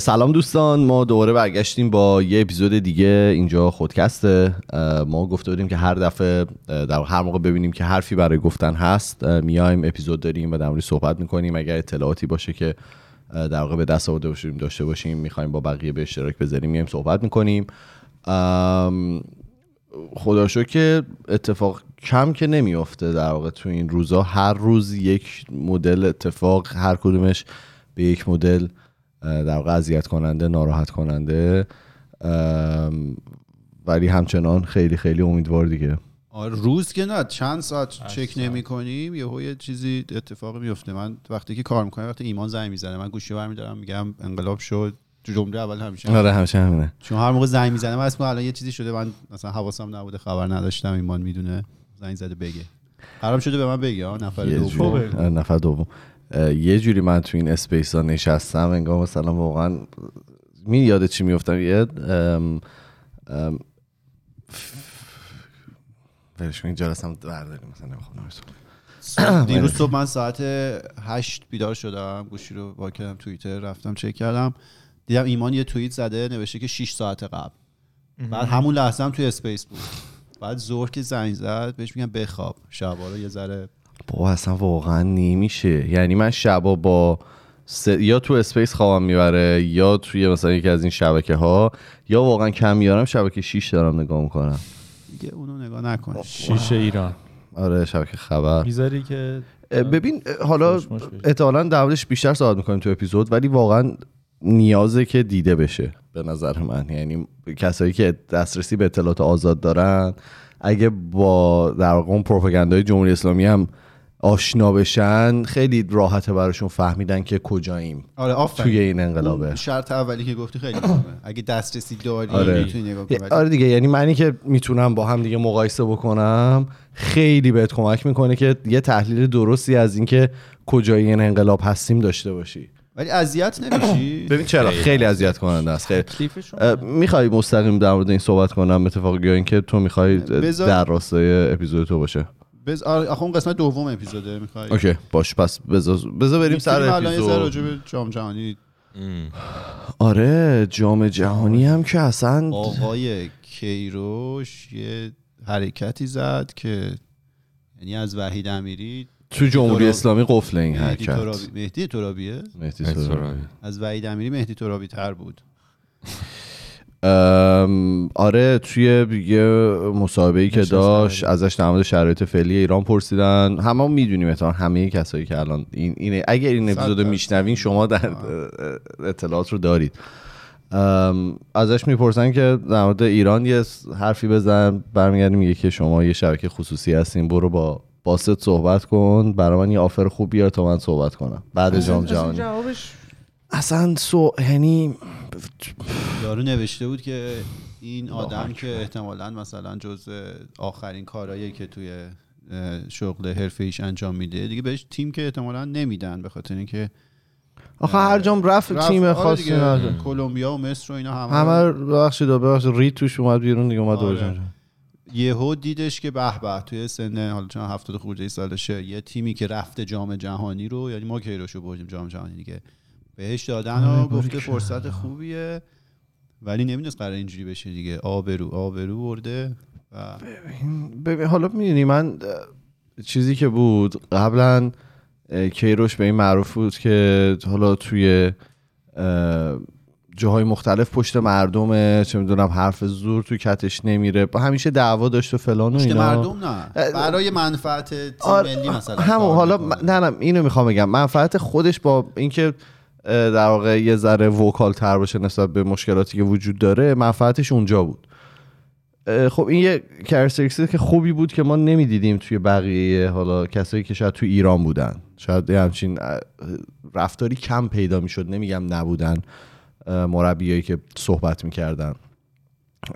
سلام دوستان ما دوباره برگشتیم با یه اپیزود دیگه اینجا خودکسته ما گفته بودیم که هر دفعه در هر موقع ببینیم که حرفی برای گفتن هست میایم اپیزود داریم و در صحبت می‌کنیم. اگر اطلاعاتی باشه که در واقع به دست آورده باشیم داشته باشیم می‌خوایم با بقیه به اشتراک بذاریم میایم صحبت می‌کنیم. خدا که اتفاق کم که نمیافته در واقع تو این روزا. هر روز یک مدل اتفاق هر کدومش به یک مدل در واقع اذیت کننده ناراحت کننده. ولی همچنان خیلی خیلی امیدوار دیگه. آره روز که نه چند ساعت چک نمی کنیم یه یه چیزی اتفاق میفته. من وقتی که کار می‌کنم وقتی ایمان زنگ می‌زنه من گوشی برمیدارم میگم انقلاب شد جمله اول همیشه آره همیشه همینه. چون هر موقع زنگ می‌زنه من اسم الان یه چیزی شده من مثلا حواسم نبوده خبر نداشتم ایمان می‌دونه زنگ زده بگه. قرار شده به من بگه نفر دوم. آره، نفر دوم. یه جوری من تو این اسپیس ها نشستم انگار مثلا واقعا می یاد چی میفتم یه برش این جلسم برداریم مثلا نمی‌خوام دیروز صبح من ساعت هشت بیدار شدم گوشی رو با کردم توییتر رفتم چک کردم. دیدم ایمان یه توییت زده نوشته که 6 ساعت قبل. بعد همون لحظه هم توی space بود. بعد زور که زنگ زد بهش میگم بخواب. شبا رو یه ذره بابا اصلا واقعا نمیشه. یعنی من شبا با یا تو space خوابم می‌بره یا توی مثلا یکی از این شبکه ها یا واقعا کم میارم شبکه 6 دارم نگاه می‌کنم. دیگه اونو نگاه نکن. شیش ایران. آره شبکه خبر. می‌ذاری که ببین حالا احتمالا دعوتش بیشتر صحبت می‌کنیم تو اپیزود ولی واقعا نیازه که دیده بشه به نظر من. یعنی کسایی که دسترسی به اطلاعات آزاد دارن اگه با در واقع اون پروپاگاندای جمهوری اسلامی هم آشنا بشن خیلی راحته براشون فهمیدن که کجاییم. آره آفرین. توی این انقلابه. شرط اولی که گفتی خیلی مهمه اگه دسترسی داری آره. نگاه آره دیگه یعنی معنی که می‌تونم با هم دیگه مقایسه بکنم خیلی بهت کمک می‌کنه که یه تحلیل درستی از اینکه کجای این انقلاب هستیم داشته باشی. ولی اذیت نمیشی؟ ببین چرا؟ خیلی اذیت کننده است. خیلی. می‌خوای مستقیم در مورد این صحبت کنم؟ اتفاقی یا اینکه تو می‌خوای در راستای اپیزود تو باشه. بز آخه اون قسمت دوم اپیزوده می‌خوای؟ اوکی باش پس بذار بذار بریم سر اپیزود. به جام جهانی آره جام جهانی هم که اصلا آقای کیروش یه حرکتی زد که یعنی از وحید امیری تو جمهوری اسلامی قفل این حرکت. مهدی ترابیه مهدی ترابی از وحید امیری مهدی ترابی تر بود. آره توی یه مسابقه ای که داشت ازش در مورد شرایط فعلی ایران پرسیدن. همه می‌دونیم اتفاقا همه کسایی که الان این اینه. اگر این اپیزود میشنوین شما در اطلاعات رو دارید. ازش می‌پرسن که در مورد ایران یه حرفی بزن. برمیگردیم میگه که شما یه شبکه خصوصی هستین برو با باست صحبت کن. برای من یه آفر خوب بیار تا من صحبت کنم. بعد جام جهانی. اصلا سو یعنی یارو نوشته بود که این آدم که احتمالا مثلا جز آخرین کارهایی که توی شغل حرفه ایش انجام میده دیگه بهش تیم که احتمالا نمیدن به خاطر اینکه آخه هر جام رفت, رفت. تیم خاصی کلمبیا و مصر و اینا همه همه ببخشید ببخشید. ری توش اومد بیرون دیگه اومد آره. یهو دیدش که به به توی سن حالا چون 70 خورده سالشه یه تیمی که رفته جام جهانی رو یعنی ما کیروشو بردیم جام جهانی دیگه. بهش دادن و گفته فرصت خوبیه. ولی نمی‌دونست قرار اینجوری بشه دیگه. آبرو آبرو برده و ببین, ببین حالا می‌دونی من چیزی که بود قبلا کیروش به این معروف بود که حالا توی جاهای مختلف پشت مردمه چه می‌دونم حرف زور تو کتش نمیره. همیشه دعوا داشت و فلان و اینا. مردم نه. برای منفعت تیم آره ملی مثلا. همون حالا نه نه اینو می‌خوام بگم. منفعت خودش با اینکه در واقع یه ذره vocal تر باشه نسبت به مشکلاتی که وجود داره منفعتش اونجا بود. خب این یه characteristic خوبی بود که ما نمی‌دیدیم توی بقیه حالا کسایی که شاید توی ایران بودن. شاید همچین رفتاری کم پیدا می‌شد نمیگم نبودن مربیایی که صحبت می‌کردن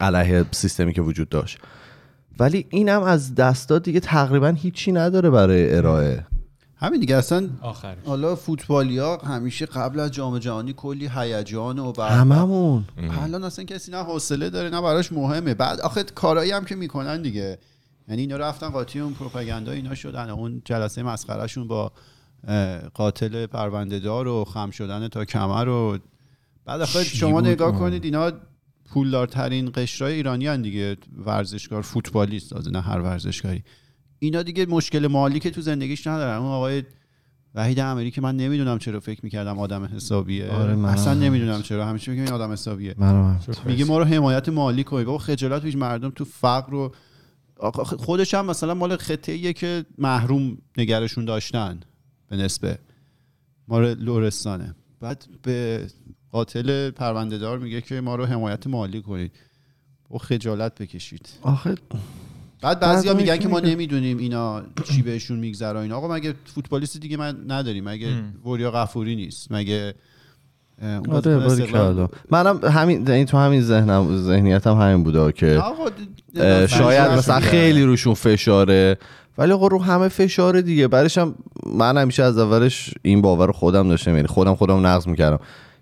علیه سیستمی که وجود داشت. ولی اینم از دستات دیگه تقریبا هیچی نداره برای ارائه. همین دیگه اصلا حالا فوتبالیا همیشه قبل از جام جهانی کلی هیجان و بعد هممون. الان اصلا کسی نه حوصله داره نه براش مهمه. بعد آخه کارایی هم که می‌کنن دیگه. یعنی اینا رفتن قاطی اون پروپاگاندا اینا شدن. اون جلسه مسخرهشون با قاتل پرونده دار و خم شدن تا کمر و بعد آخه شما نگاه؟ کنید اینا پولدارترین قشرهای ایرانی هن دیگه. ورزشکار فوتبالیست از نه هر ورزشکاری. اینا دیگه مشکل مالی که تو زندگیش ندارن. اون آقای وحید امری که من نمی‌دونم چرا فکر می‌کردم آدم حسابیه. آره، اصلا هم. نمی‌دونم چرا. همیشه میگم این آدم حسابیه. میگه ما رو حمایت مالی کنید. بابا خجالت پیش مردم تو فقر رو خودش هم مثلا مال خطه که محروم نگرشون داشتن به نسبه مال لورستانه بعد به قاتل پرونده دار میگه که ما رو حمایت مالی کنید. و خجالت بکشید. آخه بعد بعضیا بعضی میگن که ما نمی‌دونیم اینا چی بهشون میگذره اینا. آقا مگه فوتبالیست دیگه من نداریم. مگه وریا غفوری نیست. مگه آره باری استقلال- کلا. منم همین این تو همین ذهنم ذهنیتم همین بوده که شاید مثلا. خیلی روشون فشاره. ولی آقا رو همه فشاره دیگه. بعدش هم من همیشه از اولش این باور خودم داشتم. یعنی خودم خودم نقض می‌کردم.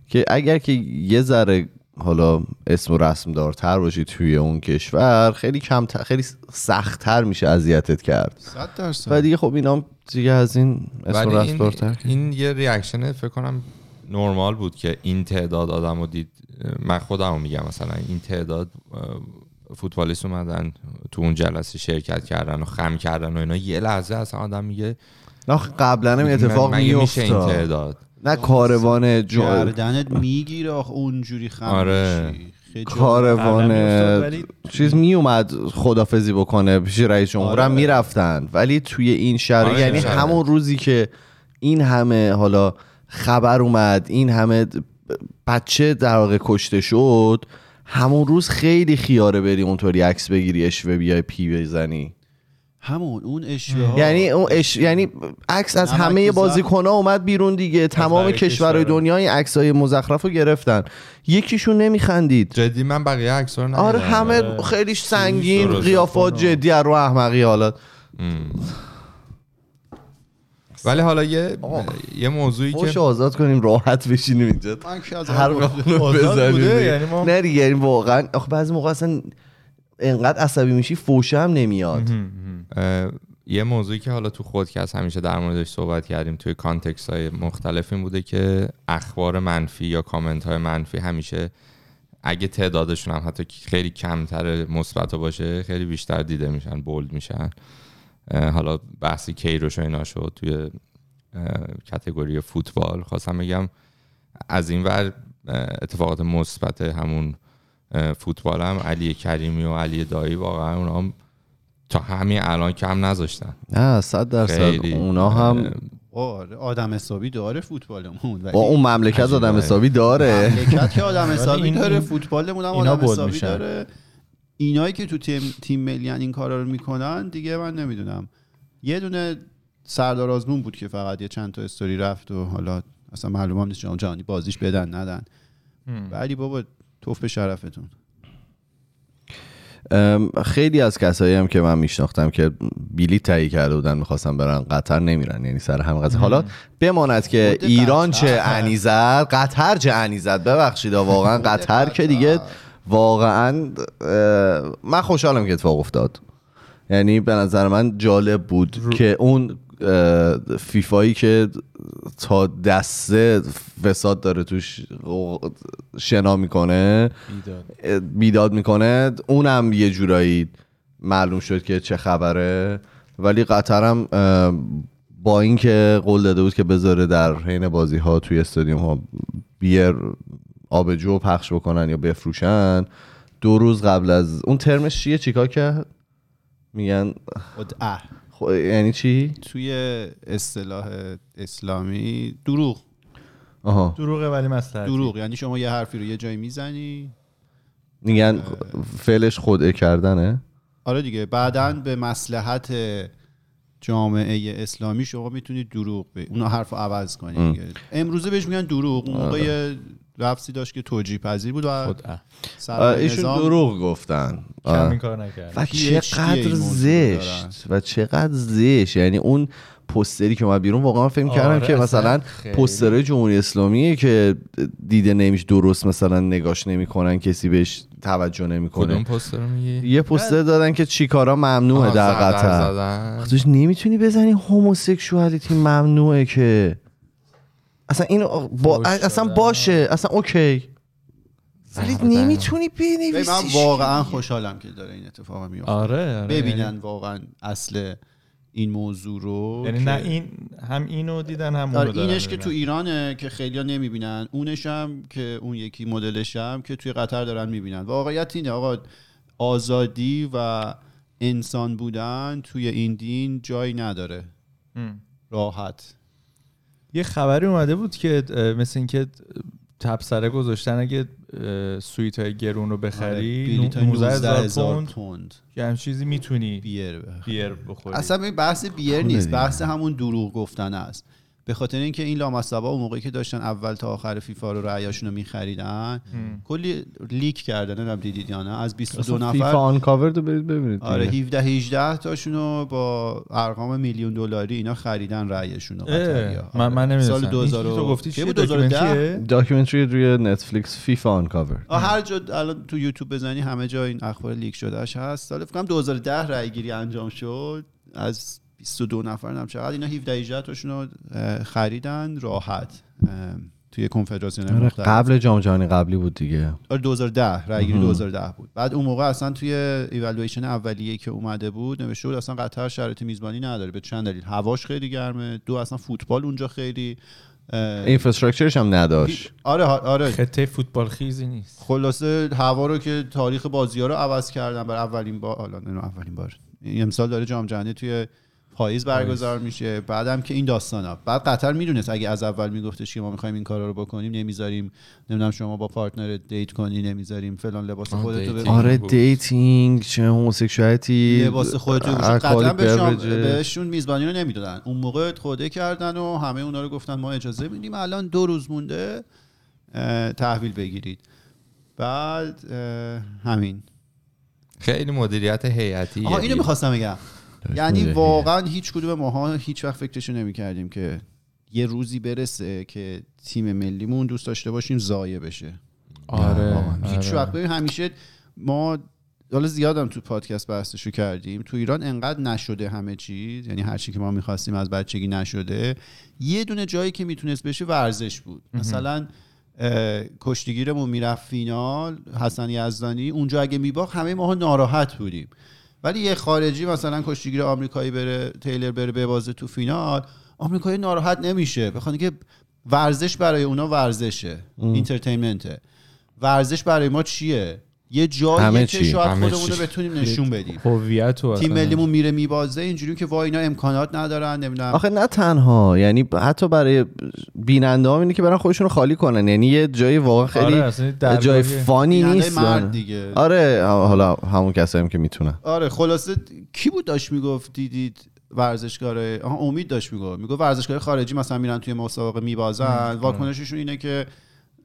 که اگر که یه ذره حالا اسم و رسم دارتر باشی توی اون کشور خیلی کم خیلی سختتر میشه اذیتت کرد. صد درصد. و دیگه خب اینا دیگه از این اسم و رسم این, دارتر این یه ریاکشن فکر کنم نرمال بود که این تعداد آدم رو دید. من خودم رو میگم مثلا این تعداد فوتبالیست اومدن تو اون جلسه شرکت کردن و خم کردن و اینا. یه لحظه اصلا آدم میگه نه قبلا هم این اتفاق تعداد؟ نه کاروان جو... گردنت می‌گیره آخه اونجوری خم آره. کاروان چیز می اومد خدافزی بکنه پیش رئیس جمهور. هم آره. می‌رفتن. ولی توی این شرایط آره، یعنی شرایط. همون روزی که این همه حالا خبر اومد این همه بچه در واقع کشته شد همون روز خیلی خیاره بری اونطوری عکس بگیری اشوه بیای پی بزنی. همون اون اشوه ها. یعنی اون اش... یعنی عکس از همه. بازیکن‌ها اومد بیرون دیگه تمام کشورهای کشورها. دنیا این عکسای مزخرف رو گرفتن یکیشون نمیخندید جدی من بقیه عکس رو آره. همه آره. خیلی سنگین. قیافات جدی از رو احمقی حالات ام. ولی حالا یه یه موضوعی که آزاد کنیم راحت بشینیم اینجا من که از هر آزاد بزنیم. یعنی ما- نه دیگه یعنی واقعا آخه بعضی موقع اصلا انقدر عصبی میشی فوشه هم نمیاد یه موضوعی که حالا تو خودکست همیشه در موردش صحبت کردیم توی context های مختلف این بوده که اخبار منفی یا کامنت های منفی همیشه اگه تعدادشون هم حتی خیلی کمتر مثبت باشه خیلی بیشتر دیده میشن bold میشن. حالا بحثی کیروش و اینا شد توی کتگوری فوتبال. خواستم بگم از این ور اتفاقات مثبت همون فوتبال هم علی کریمی و علی دایی واقعا اونا هم تا همین الان کم نذاشتن. نه صد درصد. اونا هم آره آدم حسابی داره فوتبالمون ولی با اون مملکت. آدم حسابی داره. مملکت که آدم حسابی این- داره فوتبالمون هم آدم حسابی. داره. اینایی که تو تیم تیم ملی این کارا رو می‌کنن دیگه من نمی‌دونم. یه دونه سردار آزمون بود که فقط یه چند تا استوری رفت و حالا اصلا معلوم هم نیست جام جهانی بازیش بدن ندن. ولی بابا توف به شرفتون. خیلی از کسایی هم که من میشناختم که بیلی تهیه کرده بودن می‌خواستم برن قطر نمیرن. یعنی سر همه قضیه. حالا بماند که ایران قطر. چه عنی زد قطر چه عنی زد ببخشید واقعا قطر که دیگه واقعا من خوشحالم که اتفاق افتاد. یعنی به نظر من جالب بود که اون فیفایی که تا دسته فساد داره توش شنا می‌کنه بیداد. می‌کنه اونم یه جورایی معلوم شد که چه خبره. ولی قطر هم اه، با اینکه قول داده بود که بذاره در حین بازی ها توی استادیوم ها بیر آبجو پخش بکنن یا بفروشن دو روز قبل از اون ترمش چیه؟ چیکار کرد؟ میگن خب یعنی چی؟ توی اصطلاح اسلامی دروغ. آها. دروغه ولی مسئله دروغ یعنی شما یه حرفی رو یه جایی می‌زنی. میگن فعلش خدعه کردنه. آره دیگه بعدا به مسلحت جامعه اسلامی شما می‌تونید دروغ به اونا حرف رو عوض کنید. امروزه بهش میگن دروغ اون موقع یه لفظی داشت که توجیه پذیر بود و ایشون نظام دروغ گفتن. کار نکرد. و چقدر زشت. و چقدر زشت. یعنی اون پستری که اومد بیرون واقعا فکر کردم آره، که مثلا. پسترهای جمهوری اسلامیه که دیده نمیش درست مثلا نگاش نمی‌کنن کسی بهش توجه کدوم نمی‌کنه پستر رو میگی؟ یه پستر دادن که چیکارا ممنوعه در قطر. توش نمی‌تونی بزنی هوموسکشوالیتی ممنوعه که اصلا این با... اصلا. باشه. اصلا اوکی. ولی آره، نمی‌تونی بنویسی من واقعا خوشحالم که داره این اتفاق میفته. آره, آره ببینن واقعا اصل این موضوع رو یعنی که- نه این هم اینو دیدن هم اونو آره دارن اینش که. تو ایرانه که خیلیا نمی‌بینن اونش هم که اون یکی مدلش هم که توی قطر دارن می‌بینن. واقعیت اینه آقا آزادی و انسان بودن توی این دین جایی نداره. ام. راحت. یه خبری اومده بود که مثل اینکه تبصره گذاشتن اگه سویت های گرون رو بخری بلیط 19 هزار هزار پوند پوند که هم چیزی می‌تونی بیر بخری. بیر بخوری اصلا این بحث بیر خونه نیست. بحث همون دروغ گفتن است به خاطر اینکه این لامصبا اون موقعی که داشتن اول تا آخر فیفا رو رأیاشون رو میخریدن. کلی لیک کردن نمی‌دونم دیدید یا نه از 22 اصلا نفر فیفا آن covered رو برید ببینید آره دیگه. 17 18 تاشون رو با ارقام میلیون دلاری اینا خریدن رأیشون رو. من من آره. نمی‌دونم سال 2000 تو گفتی بود 2010 documentary ه documentary روی نتفلیکس فیفا uncovered هر جا الان تو یوتیوب بزنی همه جا این اخبار leak شدهش هست سال فکر کنم 2010 رأی گیری انجام شد از 22 نفر نم چقدر؟ اینا 17 18 تاشون رو خریدن راحت. توی کنفدراسیون آره مختلف. قبل جام جهانی قبلی بود دیگه. آره 2010 رأی گیری مهم. 2010 بود. بعد اون موقع اصلا توی ایوالویشن اولیه که اومده بود نوشته بود اصلا قطر شرایط میزبانی نداره به چند دلیل. هواش خیلی گرمه دو اصلا فوتبال اونجا خیلی infrastructure ش هم نداشت. آره آره خطه فوتبال خیزی نیست. خلاصه هوا رو که تاریخ بازی ها رو عوض کردن بر اولین بار حالا نه اولین بار. این امسال داره جام جهانی توی پاییز برگزار میشه. بعدم که این داستانا. بعد قطر می‌دونست اگه از اول میگفتش که ما می‌خوایم این کارا رو بکنیم نمی‌ذاریم. نمی‌دونم شما با پارتنر دیت کنی نمی‌ذاریم. فلان لباس خودتو. ببین. آره. دیتینگ چه هوموسکشوالیتی لباس خودتو قطعا بهشون-. بهشون میزبانی رو نمی‌دادن. اون موقع خوده کردن و همه اونا رو گفتن ما اجازه میدیم الان دو روز مونده تحویل بگیرید. بعد همین. خیلی مدیریت هیئتی آها اینو می‌خواستم بگم. یعنی. واقعا هیچ کدوم ماها هیچ وقت فکرشو نمی‌کردیم که یه روزی برسه که تیم ملیمون دوست داشته باشیم ضایع بشه. آره واقعا. هیچ آره. وقت. ببین همیشه ما حالا زیادم تو پادکست بحثشو کردیم. تو ایران انقدر نشده همه چیز یعنی هر چی که ما می‌خواستیم از بچگی نشده. یه دونه جایی که می‌تونست بشه ورزش بود. مثلا کشتیگیرمون می‌رفت فینال حسن یزدانی. اونجا اگه میباخت همه ماها ناراحت بودیم. ولی یه خارجی مثلا کشتیگیر آمریکایی بره تیلر بره ببازه تو فینال آمریکایی ناراحت نمیشه. بخاطر که ورزش برای اونا ورزشه اینترتینمنته ورزش برای ما چیه؟ یه جاییه همه که. شاید خودمون رو. بتونیم نشون بدیم. هویت و تیم ملیمون میره میبازه اینجوری که وای اینا امکانات ندارن نمی‌دونم. آخه نه تنها یعنی حتی برای بیننده اینه که برن خودشون رو خالی کنن. یعنی یه جای واقعا خیلی آره اصلا درگاهی- جای فانی نیست. مرد دیگه. آره حالا همون کسایی هم که می‌تونن. آره خلاصه کی بود داشت می‌گفت دیدید ورزشکاره آها امید داشت می‌گفت. می‌گفت ورزشکار خارجی مثلا میرن توی مسابقه میبازن. واکنششون اینه که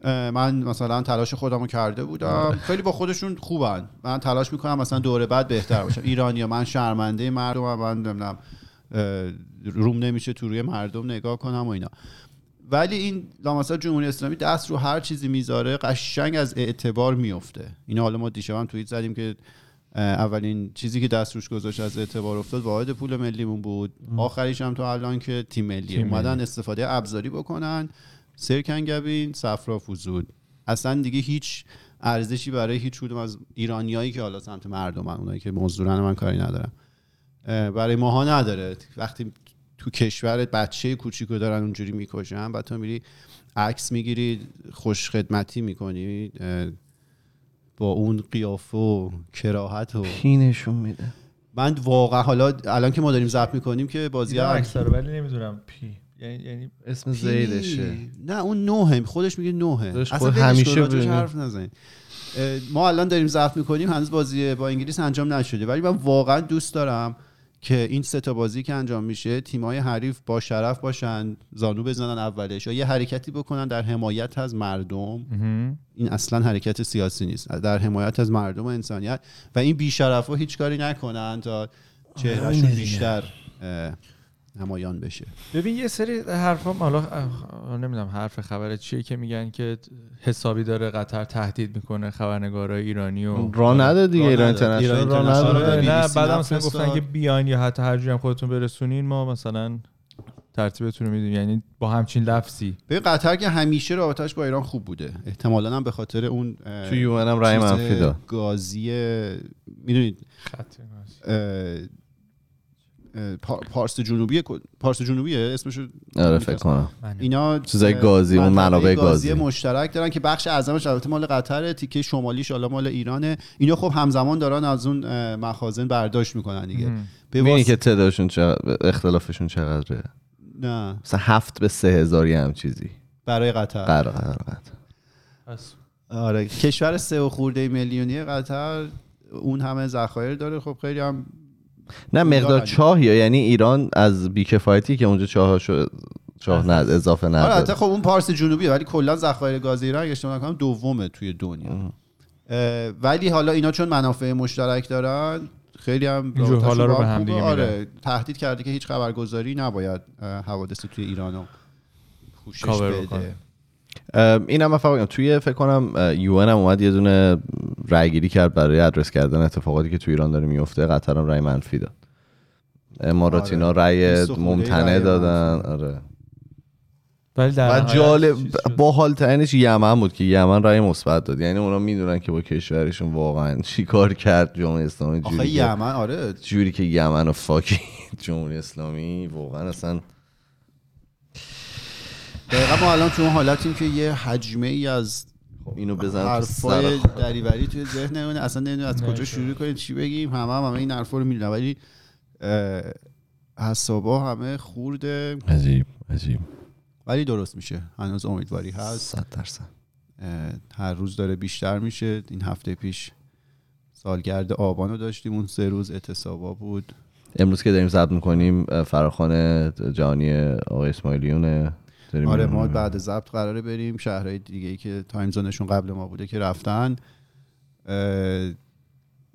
من مثلا تلاش خودمو کرده بودم. خیلی با خودشون خوبن. من تلاش می‌کنم مثلا دوره بعد بهتر باشم. ایرانیا من شرمنده مردم من نمی‌دونم روم نمیشه تو روی مردم نگاه کنم و اینا. ولی این لامصب جمهوری اسلامی دست رو هر چیزی می‌ذاره قشنگ از اعتبار میفته اینا حالا ما دیشب هم توییت زدیم که اولین چیزی که دست روش گذاشت از اعتبار افتاد واحد پول ملیمون بود. آخریش هم تو الان که تیم ملی اومدن استفاده ابزاری بکنن. سرکنگبین صفرا فوزود. اصلا دیگه هیچ ارزشی برای هیچ کدوم از ایرانیایی که حالا سمت مردم اونایی که مزدورن من کاری ندارم. برای ماها نداره. وقتی تو کشورت بچه کوچیکو دارن اونجوری می‌کشن بعد تو میری عکس می‌گیری خوش خدمتی می‌کنی با اون قیافه و کراهت و کی نشون میده. من واقعا حالا الان که ما داریم ضبط می‌کنیم که بازی اکثر ولی نمی‌دونم پی. یعنی یعنی اسم. زیدشه. نه اون نوه خودش میگه نوه اصلا همیشه. حرف نزنید. ما الان داریم ضبط می‌کنیم هنوز بازی با انگلیس انجام نشده. ولی من واقعا دوست دارم که این سه تا بازی که انجام میشه تیمای حریف با شرف باشن زانو بزنن اولش یا یه حرکتی بکنن در حمایت از مردم. این اصلا حرکت سیاسی نیست. در حمایت از مردم و انسانیت. و این بیشرف ها هیچ کاری نکنن تا چهرهشون اینه دیگه. بیشتر نمایان بشه. ببین یه سری حرفا حالا نمی‌دونم حرف خبر چیه که میگن که حسابی داره قطر تهدید می‌کنه خبرنگارای ایرانی و راه نده دیگه ایران. اینترنشنال آره نه بعد مثلا نفرستاد. گفتن که بیاین یا حتی هر جوری هم خودتون برسونین ما مثلا ترتیبتون رو می‌دونی یعنی با همچین لفظی. به قطر که همیشه رابطش با ایران خوب بوده. احتمالا هم به خاطر اون تو یو هم رای منفی داد. گازی می‌دونید پارس جنوبی پارس جنوبیه؟ اسمش آره فکر کنم. اینا چیزای گازی، اون منابع گازی. مشترک دارن که بخش اعظمش البته مال قطر تیکه شمالیش حالا مال ایرانه. اینا خب همزمان دارن از اون مخازن برداشت می‌کنن دیگه. واس- که تعدادشون چقدر اختلافشون چقدره؟ نه. مثلا هفت به سه هزار یه هم چیزی. برای قطر. قرار قرار قطر. آره کشور سه و خورده میلیونی قطر اون همه ذخایر داره. خب خیلی هم نه مقدار یا یعنی ایران از بیکفایتی که اونجا چاه شو چاه ند اضافه آره البته خب اون پارس جنوبیه ولی کلا ذخایر گاز ایران اگه اشتباه نکنم دومه توی دنیا. ولی حالا اینا چون منافع مشترک دارن خیلی هم حالا رو به هم. دیگه آره تهدید کرده که هیچ خبرگزاری نباید حوادث توی ایرانو پوشش بده. این هم من فقط توی فکر کنم یو هم اومد یه دونه رأیگیری کرد برای ادرس کردن اتفاقاتی که تو ایران داره میفته. قطر هم رأی منفی داد. اماراتینا آره. رأی 20 خورده ممتنع رأی دادن. آره. ولی در و جالب. با حال ترینش یمن بود که یمن رأی مثبت داد. یعنی اونا می‌دونن که با کشورشون واقعا چیکار کرد. جمهوری اسلامی آخه جوری که یمن آره. جوری که یمن و فاکی جمهوری اسلامی واقعا اصلا دقیقا ما الان تو اون حالتیم که یه حجمه ای از خب اینو بزن تو حرفای دریوری توی ذهنمون اصلا نمی‌دونم از کجا. شروع کنیم چی بگیم. همه هم همه این حرفا رو می‌دونم ولی اعصابا همه خورده. عجیب عجیب. ولی درست میشه. هنوز امیدواری هست. صد درصد. اه، هر روز داره بیشتر میشه. این هفته پیش سالگرد آبان رو داشتیم. اون سه روز اعتصابا بود. امروز که داریم ضبط می‌کنیم فراخان جهانی آقای اسماعیلیونه. داریم آره. ما بعد ضبط قراره بریم شهرهای دیگه ای که تایم زونشون قبل ما بوده که رفتن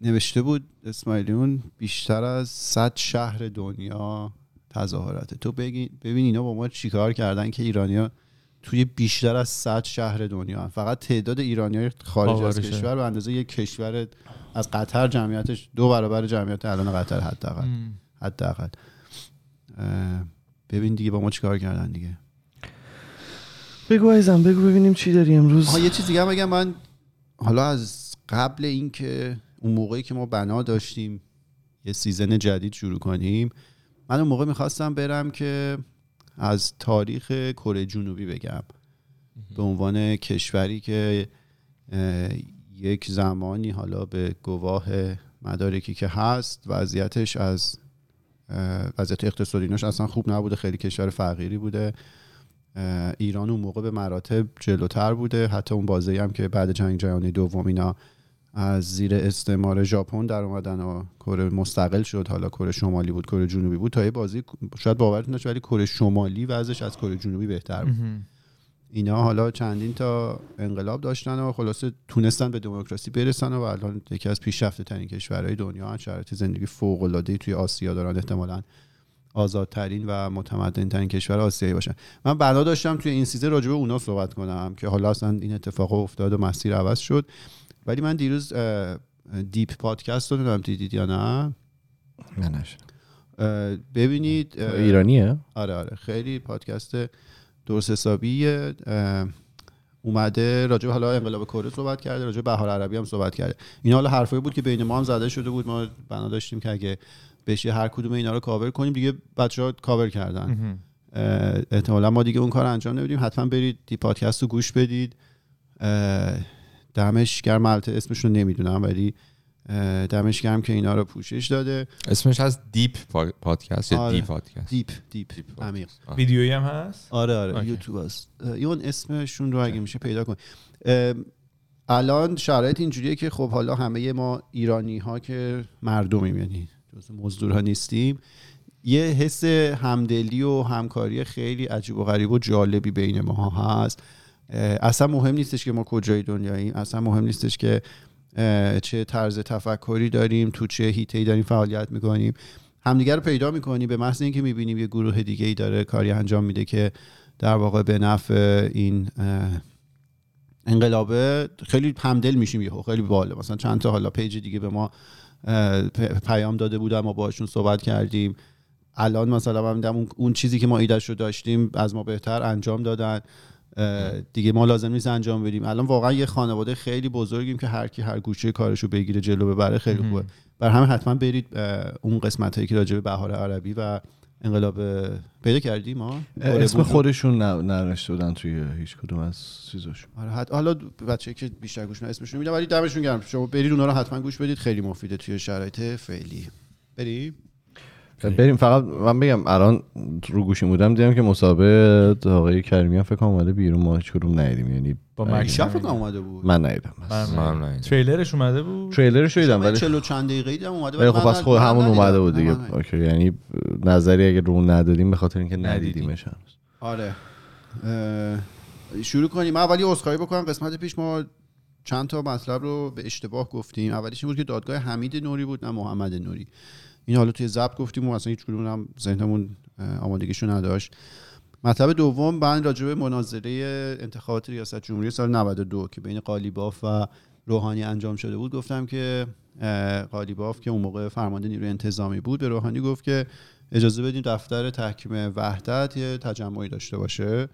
نوشته بود اسماعیلیون بیشتر از 100 شهر دنیا تظاهراته تو بگی ببین اینا با ما چیکار کردن که ایرانیا توی بیشتر از 100 شهر دنیا هن. فقط تعداد ایرانی خارج از. کشور به اندازه یک کشور از قطر جمعیتش دو برابر جمعیت الان قطر حداقل. حداقل ببین دیگه با ما چیکار کردن دیگه بگو عزیزم بگو ببینیم چی داری امروز. یه چیز دیگه بگم من حالا از قبل اینکه اون موقعی که ما بنا داشتیم یه سیزن جدید شروع کنیم من اون موقع می‌خواستم برم که از تاریخ کره جنوبی بگم. به عنوان کشوری که یک زمانی حالا به گواه مدارکی که هست وضعیتش از وضعیت اقتصادیناش اصلا خوب نبوده خیلی کشور فقیری بوده. ایران اون موقع به مراتب جلوتر بوده حتی اون بازی هم که بعد جنگ جهانی دوم اینا از زیر استعمار ژاپن در اومدن و کره مستقل شد حالا کره شمالی بود کره جنوبی بود تا یه بازی شاید باورتون نشه ولی کره شمالی وضعش از کره جنوبی بهتر بود. اینا حالا چندین تا انقلاب داشتن و خلاصه تونستن به دموکراسی برسن و الان یکی از پیشرفته ترین کشورهای دنیا. شرایط زندگی فوق العاده توی آسیا دارن احتمالاً آزادترین و متمدن ترین کشور آسیایی باشن. من بنا داشتم توی این season راجع به اونا صحبت کنم که حالا اصلا این اتفاق افتاد و مسیر عوض شد. ولی من دیروز دیپ پادکست رو نمی‌دونم دیدید یا نه. اه، ببینید ایرانیه؟ آره آره. خیلی پادکست درست حسابیه. اومده راجع حالا انقلاب کره صحبت کرده راجع به بهار عربی هم صحبت کرده. این حالا حرفایی بود که بین ما هم زده شده بود. ما بنا داشتیم که اگه بشه هر کدوم اینا رو کاور کنیم. دیگه بچه ها کاور کردن احتمالا ما دیگه اون کار انجام نمیدیم. حتما برید دیپ پادکست رو گوش بدید. دمش گرم. البته اسمش رو نمی‌دونم ولی دمش گرم که اینا رو پوشش داده. اسمش از دیپ پا- پادکست یا آره. دیپ پادکست. دیپ دیپ. دیپ عمیق. ویدیویی هم هست؟ آره آره. یوتیوب هست. اه، اون اسمشون رو اگه میشه پیدا کن الان شرایط اینجوریه که خب حالا همه ما ایرانی ها که مردمیم یعنی جز مزدور ها نیستیم. یه حس همدلی و همکاری خیلی عجیب و غریب و جالبی بین ما هست. اه، اصلا مهم نیستش که ما کجای دنیاییم. اصلا مهم نیستش که چه طرز تفکری داریم تو چه هیته داریم فعالیت می‌کنیم. همدیگه رو پیدا می‌کنیم به محض اینکه می‌بینیم یه گروه دیگه ای داره کاری انجام میده که در واقع به نفع این انقلابه خیلی همدل میشیم یهو خیلی باله. مثلا چند تا حالا پیج دیگه به ما پیام داده بودن ما باشون صحبت کردیم. الان مثلا من دیدم اون, چیزی که ما ایدهش رو داشتیم از ما بهتر انجام دادن. دیگه ما لازم نیست انجام بدیم. الان واقعا یه خانواده خیلی بزرگیم که هر کی هر گوشه کارش رو بگیره جلو ببره خیلی خوبه. بر همه حتما برید اون قسمت هایی که راجع به بهار عربی و انقلاب پیدا کردی ما اسم خودشون ن- ننوشته بودن توی هیچ کدوم از چیزاشون. آره. حالا بچه که بیشتر گوش اسمشون میدم ولی دمشون گرم. شما برید اونا رو حتما گوش بدید. خیلی مفیده توی شرایط فعلی. بریم؟ بریم فقط من بگم الان رو گوشی بودم دیدم که مسابقه آقای کریمی هم فکر کنم اومده بیرون ما هیچ کدوم ندیدیم یعنی با شب فکر اومده بود. من ندیدم من- من ندیدم. تریلرش اومده بود؟ تریلرش رو دیدم ولی چلو چند دقیقه دیدم اومده خب پس خود همون. اومده بود دیگه. اوکی یعنی نظری اگه رو ندادیم به خاطر اینکه ندیدیم. ندیدیمش. آره. شروع کنیم. من اولی عذرخواهی بکنم. قسمت پیش ما چند تا مطلب رو به اشتباه گفتیم. اولیش این بود که دادگاه حمید نوری بود نه محمد نوری. این حالا توی ضبط گفتیم و اصلا هیچ کدوم هم ذهنمون آمادگیشو نداشت. مطلب دوم من راجع به مناظره انتخابات ریاست جمهوری سال 92 که بین قالیباف و روحانی انجام شده بود گفتم که قالیباف که اون موقع فرمانده نیروی انتظامی بود به روحانی گفت که اجازه بدیم دفتر تحکیم وحدت یه تجمعی داشته باشه.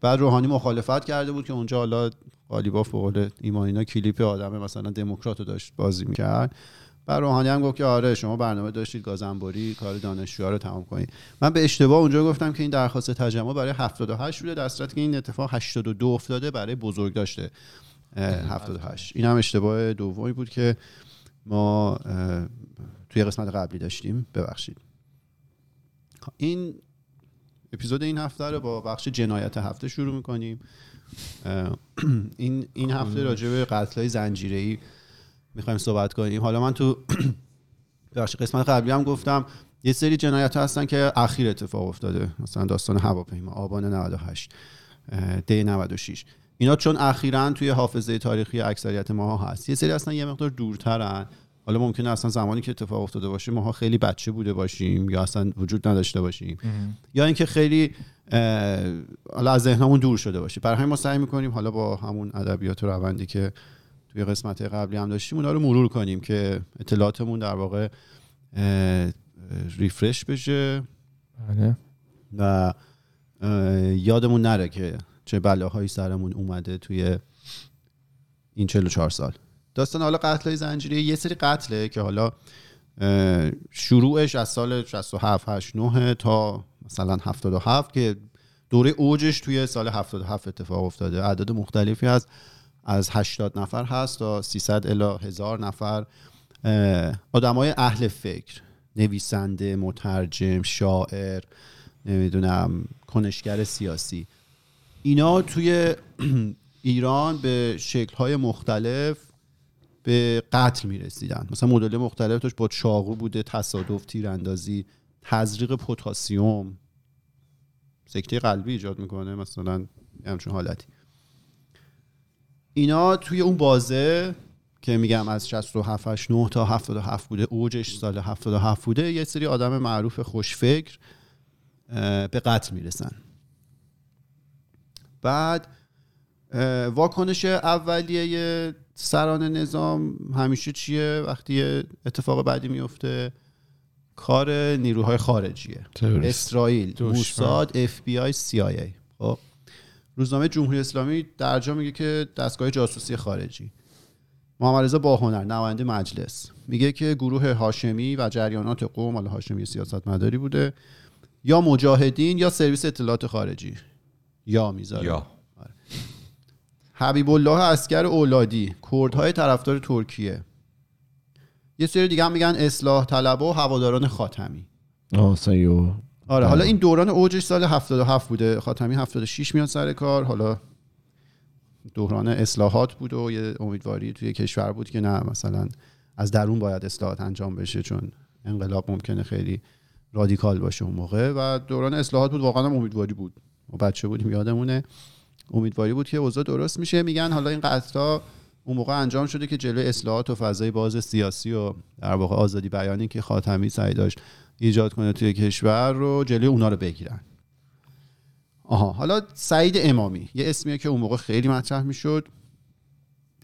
بعد روحانی مخالفت کرده بود که اونجا حالا قالیباف به قول ایمانینا کلیپ آدم مثلا دموکرات رو داشت بازی می‌کرد. بعد روحانی هم گفت که آره شما برنامه داشتید گازنباری کار دانشجوها رو تمام کنید. من به اشتباه اونجا گفتم که این درخواست تجمع برای 78 بوده در صورتی که این اتفاق 82 افتاده برای بزرگ داشته 78 این هم اشتباه دومی بود که ما توی قسمت قبلی داشتیم. ببخشید. این اپیزود این هفته رو با بخش جنایت هفته شروع می‌کنیم. این این هفته راجع به قتل های زنجیره ای می‌خوایم صحبت کنیم. حالا من تو بخش قسمت قبلی هم گفتم یه سری جنایت هستن که اخیر اتفاق افتاده. مثلا داستان هواپیما آبان 98 اه، دی 96 اینا چون اخیرا توی حافظه تاریخی اکثریت ماها هست. یه سری اصلا یه مقدار دورترن. حالا ممکنه اصلا زمانی که اتفاق افتاده باشه ماها خیلی بچه بوده باشیم یا اصلا وجود نداشته باشیم. یا اینکه خیلی حالا از ذهنمون دور شده باشه. برای همین ما سعی می‌کنیم حالا با همون ادبیات و روندی که توی قسمت قبلی هم داشتیم اونا رو مرور کنیم که اطلاعاتمون در واقع ریفرش بشه. بله. و یادمون نره که چه بلاهایی سرمون اومده توی این 44 سال. داستان حالا قتل های زنجیره یه سری قتله که حالا شروعش از سال 67 8 9 تا مثلا 77 که دوره اوجش توی سال 77 اتفاق افتاده. اعداد مختلفی از از 80 نفر هست تا 300 الی 1000 نفر. آدمای اهل فکر نویسنده مترجم شاعر نمی‌دونم کنشگر سیاسی. اینا توی ایران به شکل‌های مختلف به قتل می‌رسیدن. مثلا مدل مختلف داشت با چاقو بوده تصادف تیراندازی تزریق پتاسیم سکته قلبی ایجاد می‌کنه مثلا همچون حالتی. اینا توی اون بازه که میگم از 67 8 9 تا 77 بوده اوجش سال 77 بوده یه سری آدم معروف خوشفکر به قتل می‌رسن. بعد واکنش اولیه سران نظام همیشه چیه؟ وقتی اتفاق بعدی میفته کار نیروهای خارجیه. اسرائیل دشمن. موساد اف بی آی سی آی ای. خب؟ روزنامه جمهوری اسلامی درجا میگه که دستگاه جاسوسی خارجی. محمد رضا باهنر نماینده مجلس. میگه که گروه هاشمی و جریانات قوم حالا هاشمی سیاست مداری بوده یا مجاهدین یا سرویس اطلاعات خارجی. یا می‌ذاره. یا. حبیب الله عسگر اولادی کردهای طرفدار ترکیه. یه سری دیگه هم میگن اصلاح طلبه و هواداران خاتمی. آه سیو آره. حالا این دوران اوجش سال 77 بوده. خاتمی 76 میاد سر کار. حالا دوران اصلاحات بود و یه امیدواری توی کشور بود که نه مثلا از درون باید اصلاحات انجام بشه چون انقلاب ممکنه خیلی رادیکال باشه اون موقع. و دوران اصلاحات بود واقعا هم امیدواری بود. ما بچه بودیم یادمونه. امیدواری بود که اوضاع درست میشه. میگن حالا این قطعا اون موقع انجام شده که جلوی اصلاحات و فضای باز سیاسی و در واقع آزادی بیانی که خاتمی سعی داشت ایجاد کنه توی کشور رو جلوی اونا رو بگیرن. آها حالا سعید امامی یه اسمیه که اون موقع خیلی مطرح می‌شد.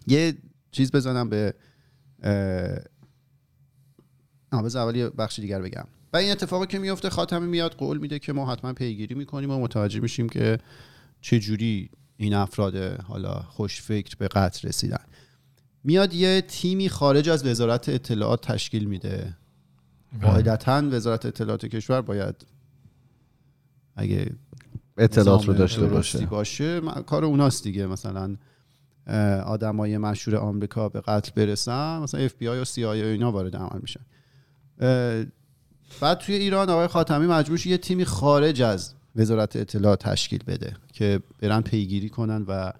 یه چیز بزنم به آه بذار اول یه بخش دیگر بگم. و این اتفاقی که میفته خاتمی میاد قول میده که ما حتما پیگیری می‌کنیم و متوجه میشیم که چه جوری این افراد حالا خوش فکر به قتل رسیدن. میاد یه تیمی خارج از وزارت اطلاعات تشکیل میده. قاعدتا وزارت اطلاعات کشور باید اگه اطلاعات رو داشته باشه. باشه کار اوناست دیگه. مثلا آدمای مشهور آمریکا به قتل برسن مثلا اف بی آی و سی آی اینا وارد عمل میشن. بعد توی ایران آقای خاتمی مجبور شه یه تیمی خارج از وزارت اطلاعات تشکیل بده که برن پیگیری کنن و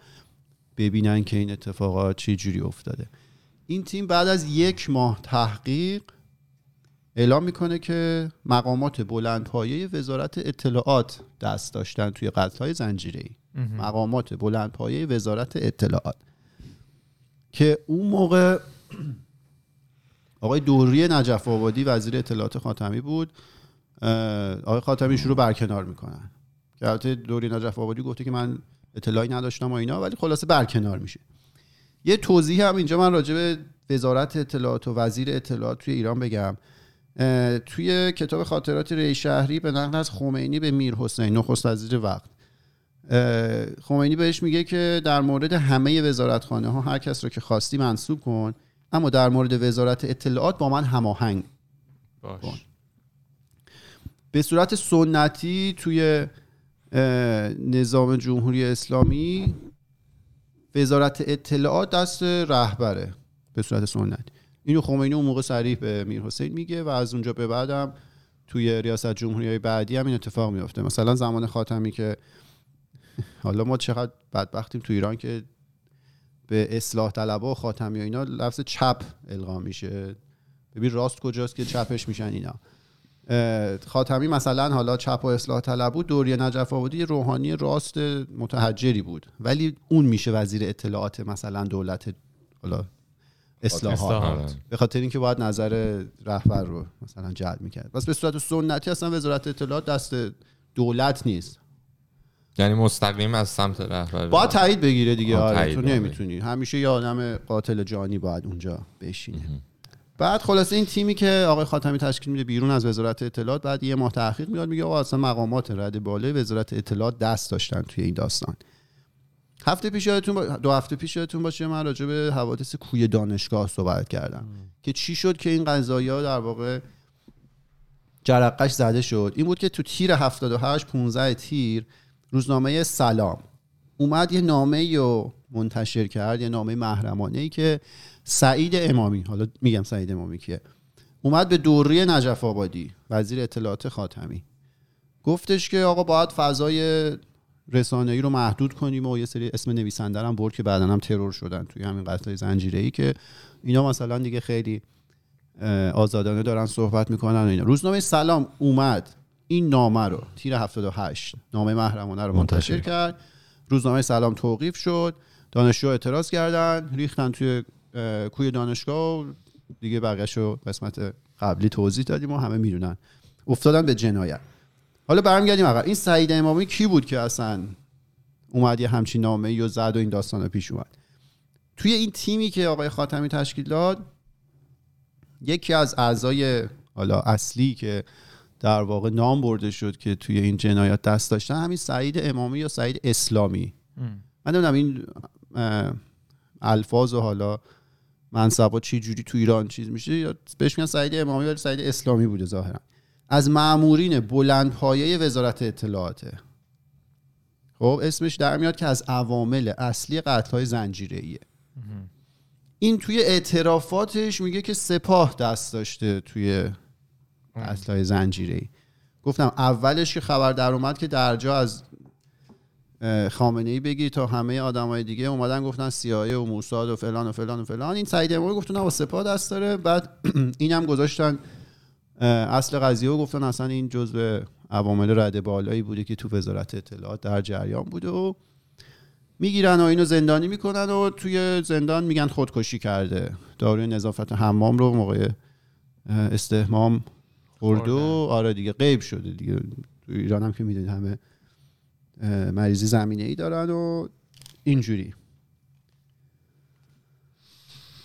ببینن که این اتفاقات چه جوری افتاده. این تیم بعد از یک ماه تحقیق اعلام می‌کنه که مقامات بلندپایه وزارت اطلاعات دست داشتن توی قتل‌های زنجیره‌ای. مقامات بلندپایه وزارت اطلاعات. که اون موقع آقای دوری نجف آبادی وزیر اطلاعات خاتمی بود آقای خاتمی شروع برکنار می‌کنن. که البته دوری نجف آبادی گفته که من اطلاعی نداشتم و اینا ولی خلاصه برکنار میشه. یه توضیح هم اینجا من راجع به وزارت اطلاعات و وزیر اطلاعات توی ایران بگم. توی کتاب خاطرات ری شهری به نقل از خمینی به میر حسین نخست وزیر وقت. خمینی بهش میگه که در مورد همه وزارتخانه ها هر کس رو که خواستی منصوب کن اما در مورد وزارت اطلاعات با من هماهنگ باش. به صورت سنتی توی نظام جمهوری اسلامی وزارت اطلاعات دست رهبره به صورت سنتی. اینو خمینی اون موقع صریح به میر حسین میگه و از اونجا به بعدم توی ریاست جمهوری های بعدی هم این اتفاق میفته مثلا زمان خاتمی که حالا ما چقدر بدبختیم تو ایران که به اصلاح طلبها و خاتمی و اینا لفظ چپ القا میشه. ببین راست کجاست که چپش میشن اینا. خاتمی مثلا حالا چپ و اصلاح طلب بود دوری نجف آبادی روحانی راست متحجری بود. ولی اون میشه وزیر اطلاعات مثلا دولت حالا اصلاحات. اصلاحات. به خاطر اینکه باید نظر رهبر رو مثلا جلب می‌کرد. پس به صورت سنتی اصلا وزارت اطلاعات دست دولت نیست. یعنی مستقیم از سمت رهبر باید تایید بگیره دیگه آره تایید تو باید نمی‌تونی. همیشه یه آدم قاتل جانی باید اونجا بشینه. بعد خلاصه این تیمی که آقای خاتمی تشکیل میده بیرون از وزارت اطلاعات بعد یه ماه تحقیق میاد میگه آقا اصلا مقامات رد بالای وزارت اطلاعات دست داشتن توی این داستان. هفته پیش یادتون با... دو هفته پیش یادتون باشه من راجع به حوادث کوی دانشگاه صحبت کردم. که چی شد که این قضایا در واقع جرقش زده شد؟ این بود که تو تیر 78 15 تیر روزنامه سلام اومد یه نامه رو منتشر کرد یه نامه محرمانه ای که سعید امامی حالا میگم سعید امامی کیه اومد به دوری نجف آبادی وزیر اطلاعات خاتمی. گفتش که آقا باید فضای رسانه‌ای رو محدود کنیم و یه سری اسم نویسنده هم برد که بعدا هم ترور شدن توی همین قتل زنجیره‌ای که اینا مثلا دیگه خیلی آزادانه دارن صحبت می‌کنن و اینا. روزنامه سلام اومد. این نامه رو تیر 78 نامه محرمانه رو منتشر کرد. روزنامه سلام توقیف شد. دانشجو اعتراض کردن. ریختن توی کوی دانشگاه و دیگه بقیه‌ش رو قسمت قبلی توضیح دادیم و همه می‌دونن. افتادن به جنایت. حالا برمیگردیم عقب این سعید امامی کی بود که اصلا اومد یه همچین نامه و زد و این داستان پیش اومد؟ توی این تیمی که آقای خاتمی تشکیل داد یکی از اعضای حالا اصلی که در واقع نام برده شد که توی این جنایات دست داشتن همین سعید امامی یا سعید اسلامی. من نمی‌دونم این الفاظ و حالا منصبا چی جوری تو ایران چیز میشه یا بهش میگن سعید امامی ولی سعید اسلامی بوده ظاهرا. از مامورین بلند پایه وزارت اطلاعاته. خب اسمش در میاد که از عوامل اصلی قتل های زنجیره این توی اعترافاتش میگه که سپاه دست داشته توی قتل های زنجیره گفتم اولش که خبر در اومد که درجا از خامنه ای بگیر تا همه آدمای دیگه اومدن گفتن سیایه و موساد و فلان و فلان و فلان. این سعید امامی گفتن نه سپاه دست داره. بعد اینم گذاشتن اصل قضیه و گفتن اصلا این جزء عوامل رد بالایی بوده که تو وزارت اطلاعات در جریان بوده و می‌گیرن و اینو زندانی می‌کنن و توی زندان میگن خودکشی کرده. داروی نظافت حمام رو موقع اه، استحمام خورده و آره دیگه غیب شده دیگه. تو ایران هم که می‌دونید همه مریضی زمینه ای دارن و اینجوری.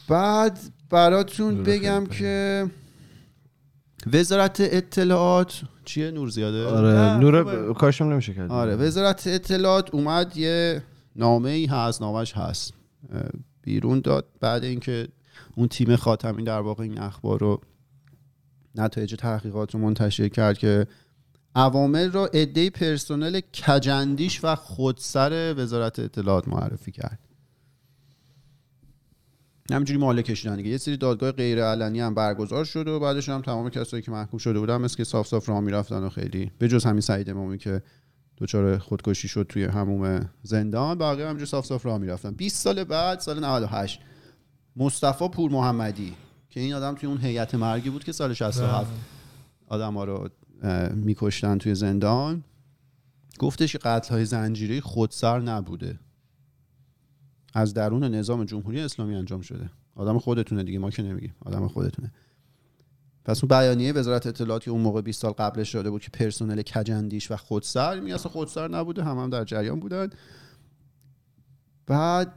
بعد براتون بگم که وزارت اطلاعات چیه نور زیاده؟ آره نور. کارشم نمیشه کرد. آره وزارت اطلاعات اومد یه نامه ای هست نامش هست. بیرون داد. بعد اینکه اون تیم خاتمی در واقع این اخبار رو نتایج تحقیقات رو منتشر کرد که عوامل رو عده پرسنل کجندیش و خودسر وزارت اطلاعات معرفی کرد. همینجوری ماله کشیدن دیگه. یه سری دادگاه غیر علنی هم برگزار شد و بعدش هم تمام کسایی که محکوم شده بودن مثل که صاف صاف راه می‌رفتن و خیلی به جز همین سعید امامی که دچار خودکشی شد توی هموم زندان بقیه همینجوری صاف صاف راه می‌رفتن. 20 سال بعد سال 98 مصطفی پور محمدی که این آدم توی اون هیئت مرگی بود که سال 67 آدم ها رو میکشتن توی زندان. گفتش قتل های زنجیری خودسر نبوده. از درون نظام جمهوری اسلامی انجام شده. آدم خودتونه دیگه ما که نمیگیم. آدم خودتونه. پس اون بیانیه وزارت اطلاعات که اون موقع 20 سال قبلش داده بود که پرسنل کجندیش و خودسر می خودسر نبوده هم هم در جریان بودن. بعد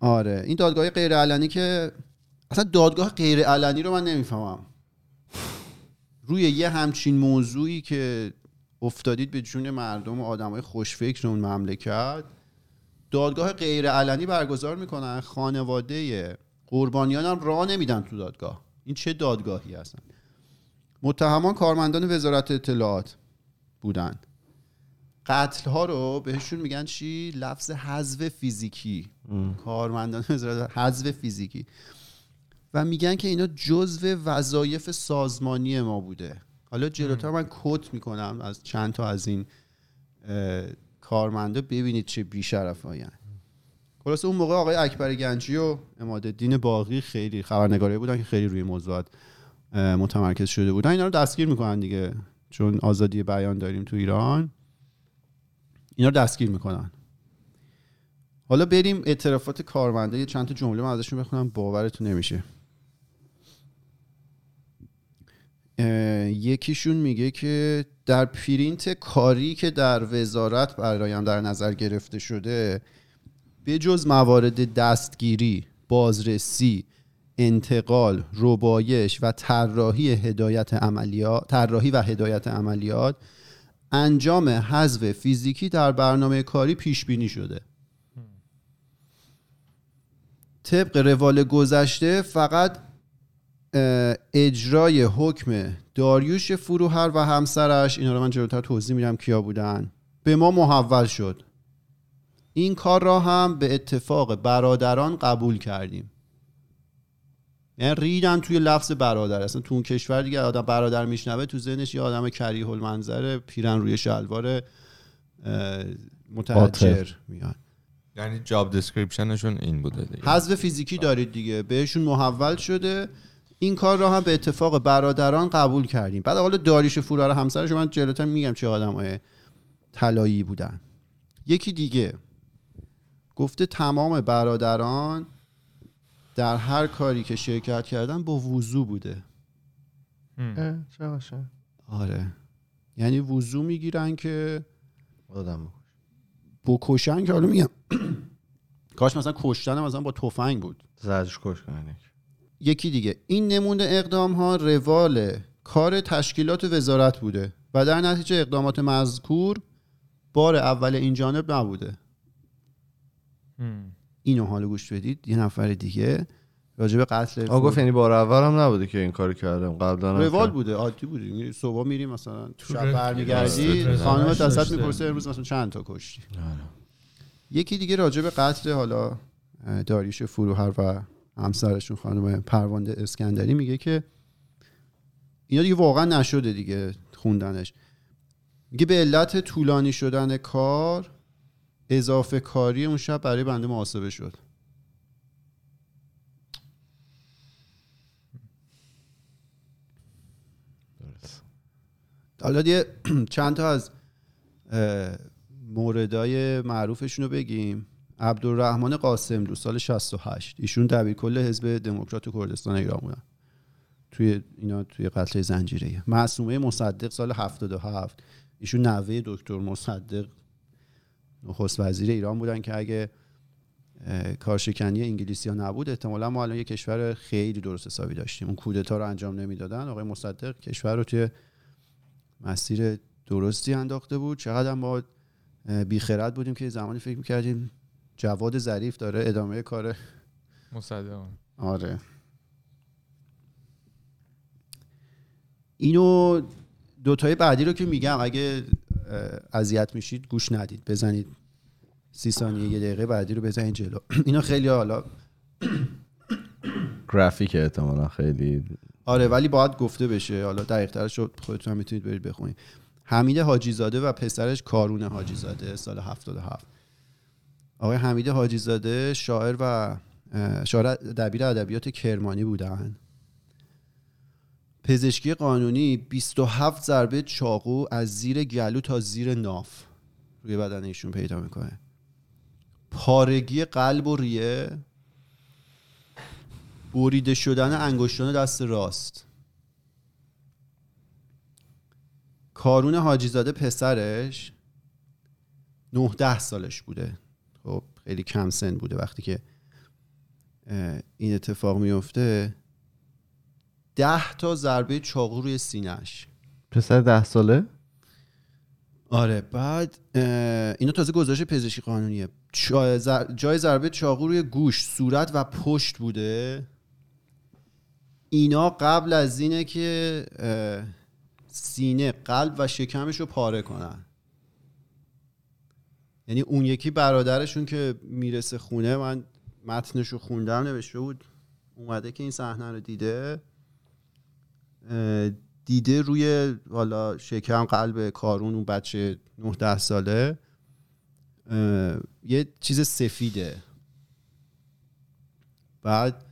آره این دادگاه غیر علنی که اصلا دادگاه غیر علنی رو من نمی‌فهمم. روی یه همچین موضوعی که افتادید به جون مردم و آدمای خوشفکر اون مملکت دادگاه غیر علنی برگزار می‌کنن خانواده قربانیان هم راه نمیدن تو دادگاه. این چه دادگاهی هستن؟ متهمان کارمندان وزارت اطلاعات بودن. قتل ها رو بهشون میگن چی؟ لفظ حذف فیزیکی. کارمندان وزارت حذف فیزیکی. و میگن که اینا جزو وظایف سازمانی ما بوده. حالا جلوتر من کت می‌کنم از چند تا از این کارمندا ببینید چه بیشرف هاین خلاصه اون موقع آقای اکبر گنجی و امادالدین باقی خیلی خبرنگاری بودن که خیلی روی موضوعات متمرکز شده بودن. اینا رو دستگیر می‌کنن دیگه چون آزادی بیان داریم تو ایران. اینا رو دستگیر می‌کنن. حالا بریم اعترافات کارمنده. یه چند تا جمله من ازشون بخونم. باورتون نمیشه. یکیشون میگه که در پرینت کاری که در وزارت برایم در نظر گرفته شده به جز موارد دستگیری بازرسی انتقال ربایش و طراحی هدایت عملیات طراحی و هدایت عملیات انجام حذف فیزیکی در برنامه کاری پیش بینی شده. طبق روال گذشته فقط اجرای حکم داریوش فروهر و همسرش اینا رو من جلوتر توضیح میدم کیا بودن. به ما محول شد. این کار را هم به اتفاق برادران قبول کردیم. یعنی ریدن توی لفظ برادر. اصلا تو اون کشور دیگه آدم برادر میشنوه تو ذهنش یه آدم کریه المنظره پیرن روی شلوار متحجر میاد. یعنی جاب دسکریپشنشون این بوده دیگه. حذف فیزیکی دارید دیگه. بهشون محول شده. این کار را هم به اتفاق برادران قبول کردیم. بعد حالا داریش فورار همسرش من جلوتر میگم چه آدمای طلایی بودن. یکی دیگه گفته تمام برادران در هر کاری که شرکت کردن با وضو بوده. چه آره. یعنی وضو می‌گیرن که آدم بکشن که حالا میگم. کاش مثلا کشتن هم مثلا با تفنگ بود. زجر کش کنن یکی دیگه. این نمونه اقدام ها روال کار تشکیلات وزارت بوده و در نتیجه اقدامات مذکور بار اول این جانب نبوده. اینو حالا گوش بدید. یه نفر دیگه. راجع به قتل آقا گفت یعنی بار اول هم نبوده که این کارو کردم. قبلا هم روال. بوده. عادی بوده. میری صبح میری مثلا تو شب برمیگردی خانمت رفت- ازت. می‌پرسه امروز مثلا چند تا کشتی؟ آره. یکی دیگه راجع به قتل حالا داریوش فروهر و همسرشون خانم پرونده اسکندری میگه که اینا دیگه واقعا نشده دیگه خوندنش میگه به علت طولانی شدن کار اضافه کاری اون شب برای بنده محاسبه شد. حالا یه چند تا از موردای معروفشون رو بگیم عبدالرحمن قاسم دو سال 68 ایشون دبیرکل حزب دموکرات کردستان ایران بودن. توی اینا توی قتل زنجیره معصومه مصدق سال 77 ایشون نوه دکتر مصدق نخست وزیر ایران بودن که اگه کارشکنی انگلیسی ها نبود احتمالا ما الان یه کشور خیلی درست حسابی داشتیم. اون کودتا رو انجام نمی‌دادن. آقای مصدق کشور رو توی مسیر درستی انداخته بود. چقدر ما بیخرد بودیم که زمانی فکر می‌کردیم جواد ظریف داره ادامه کار مصدق آره. اینو دوتای بعدی رو که میگم اگه اذیت میشید گوش ندید. بزنید سی ثانیه یه دقیقه بعدی رو بزنید جلو. اینا خیلی حالا گرافیک احتمالا خیلی. آره ولی باید گفته بشه. حالا دقیق ترش رو خودتون هم می‌تونید برید بخونید. حمید حاجی زاده و پسرش کارون حاجی زاده سال 77 آقای حمید حاجی زاده شاعر و شاعر دبیر ادبیات کرمانی بودن. پزشکی قانونی 27 ضربه چاقو از زیر گلو تا زیر ناف روی بدن ایشون پیدا می‌کنه. پارگی قلب و ریه بریده شدن انگشتان دست راست. کارون حاجی زاده پسرش 9 ده سالش بوده. خب خیلی کم سن بوده. وقتی که این اتفاق میفته ده تا ضربه چاقو روی سینهش پسر ده ساله؟ آره بعد اه، اینو تازه گزارش پزشکی قانونیه. جای ضربه چاقو روی گوش صورت و پشت بوده. اینا قبل از اینه که سینه قلب و شکمش رو پاره کنن. یعنی اون یکی برادرشون که می‌رسه خونه من متنش رو خوندم نوشته بود اومده که این صحنه رو دیده دیده روی حالا شکم قلب کارون اون بچه 9 10 ساله. یه چیز سفیده. بعد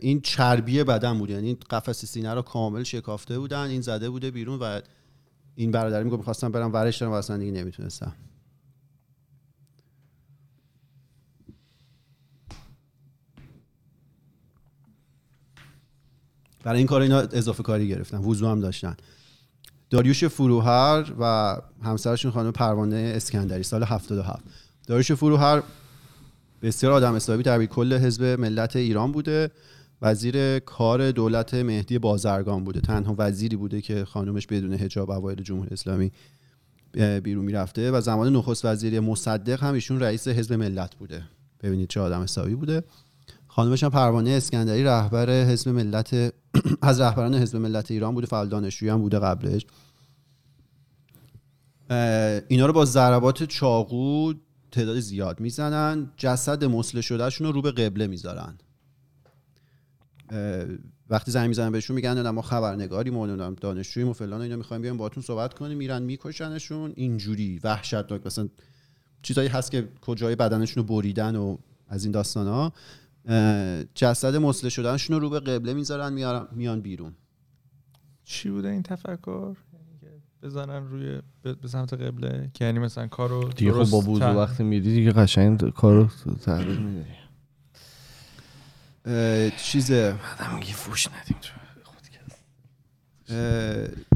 این چربی بدن بود یعنی قفس سینه رو کامل شکافته بودن این زده بوده بیرون و این برادر می‌گفت می‌خواستم برم ورش دارم و دیگه نمی‌تونستم. برای این کار اینا اضافه کاری گرفتن وضو هم داشتن. داریوش فروهر و همسرشون خانم پروانه اسکندری سال 77 داریوش فروهر بسیار آدم حسابی در کل حزب ملت ایران بوده. وزیر کار دولت مهدی بازرگان بوده. تنها وزیری بوده که خانومش بدون حجاب اوایل جمهوری اسلامی بیرون می‌رفته. و زمان نخست وزیری مصدق هم ایشون رئیس حزب ملت بوده. ببینید چه آدم حسابی بوده. خانمش هم پروانه اسکندری رهبر حزب ملت از رهبران حزب ملت ایران بوده فعال دانشجویی هم بوده قبلش. اینا رو با ضربات چاقو تعداد زیاد می‌زنن. جسد مسله شدهشون رو رو به قبله می‌ذارن. وقتی زنگ می‌زنن بهشون میگن ما خبرنگاریم و نمی‌دونم دانشجوییم و فلان اینا می‌خوایم بیایم باهاتون صحبت کنیم میرن میکشنشون. اینجوری وحشتناک. مثلا چیزایی هست که کجای بدنشون رو بریدن و از این داستان ها جسد مسله شدنشون رو رو به قبله می‌ذارن میارن- میان بیرون. چی بوده این تفکر؟ یعنی که بزنن روی به سمت قبله؟ که یعنی مثلا کارو دیگه خب درست با وضو وقتی میری دیگه قشنگ کارو تحویل میدی. چیزه. بعدم میگی فوش ندیم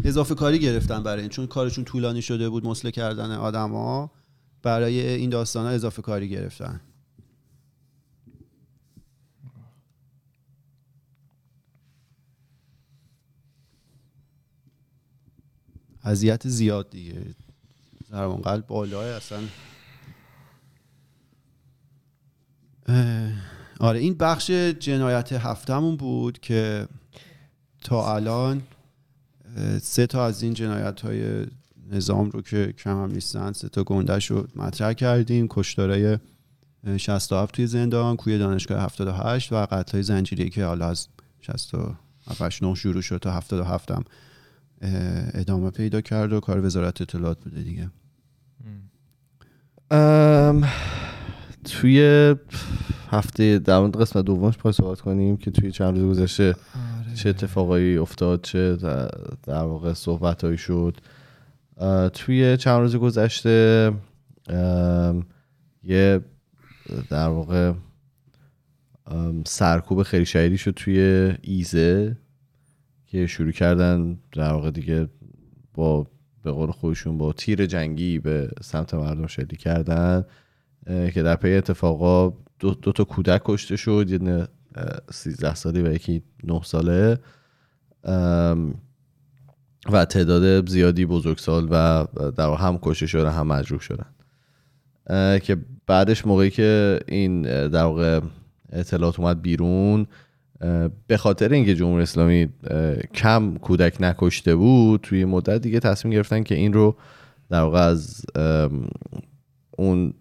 اضافه کاری گرفتن برای این چون کارشون طولانی شده بود مسله کردن آدما برای این داستان ها اضافه کاری گرفتن. اذیت زیاد دیگه. ضربان قلب بالاه اصلا. آره این بخش جنایت هفتمون بود که تا الان سه تا از این جنایت های نظام رو که کم هم نیستن سه تا گندش رو مطرح کردیم. کشتارای اه، 67 توی زندان کوی دانشگاه 78 و قتل های زنجیری که حالا از 67 9 شروع شد تا 77 هم ادامه پیدا کرد و کار وزارت اطلاعات بوده دیگه. ام، توی هفته در مورد قسمت دومش پای صحبت کنیم که توی چند روز گذشته چه اتفاقایی افتاد چه در- واقع صحبت هایی شد توی چند روز گذشته یه در واقع سرکوب خیلی شهیدی شد توی ایزه. که شروع کردن در واقع دیگه با به قول خودشون با تیر جنگی به سمت مردم شلیک کردن که در پی اتفاقا دو, دو تا کودک کشته شد یه دونه 13 ساله و یکی 9 ساله. و تعداد زیادی بزرگسال و در هم کشته شدن هم مجروح شدن. که بعدش موقعی که این در واقع اطلاعات اومد بیرون به خاطر اینکه جمهوری اسلامی کم کودک نکشته بود توی مدت دیگه تصمیم گرفتن که این رو در واقع از اون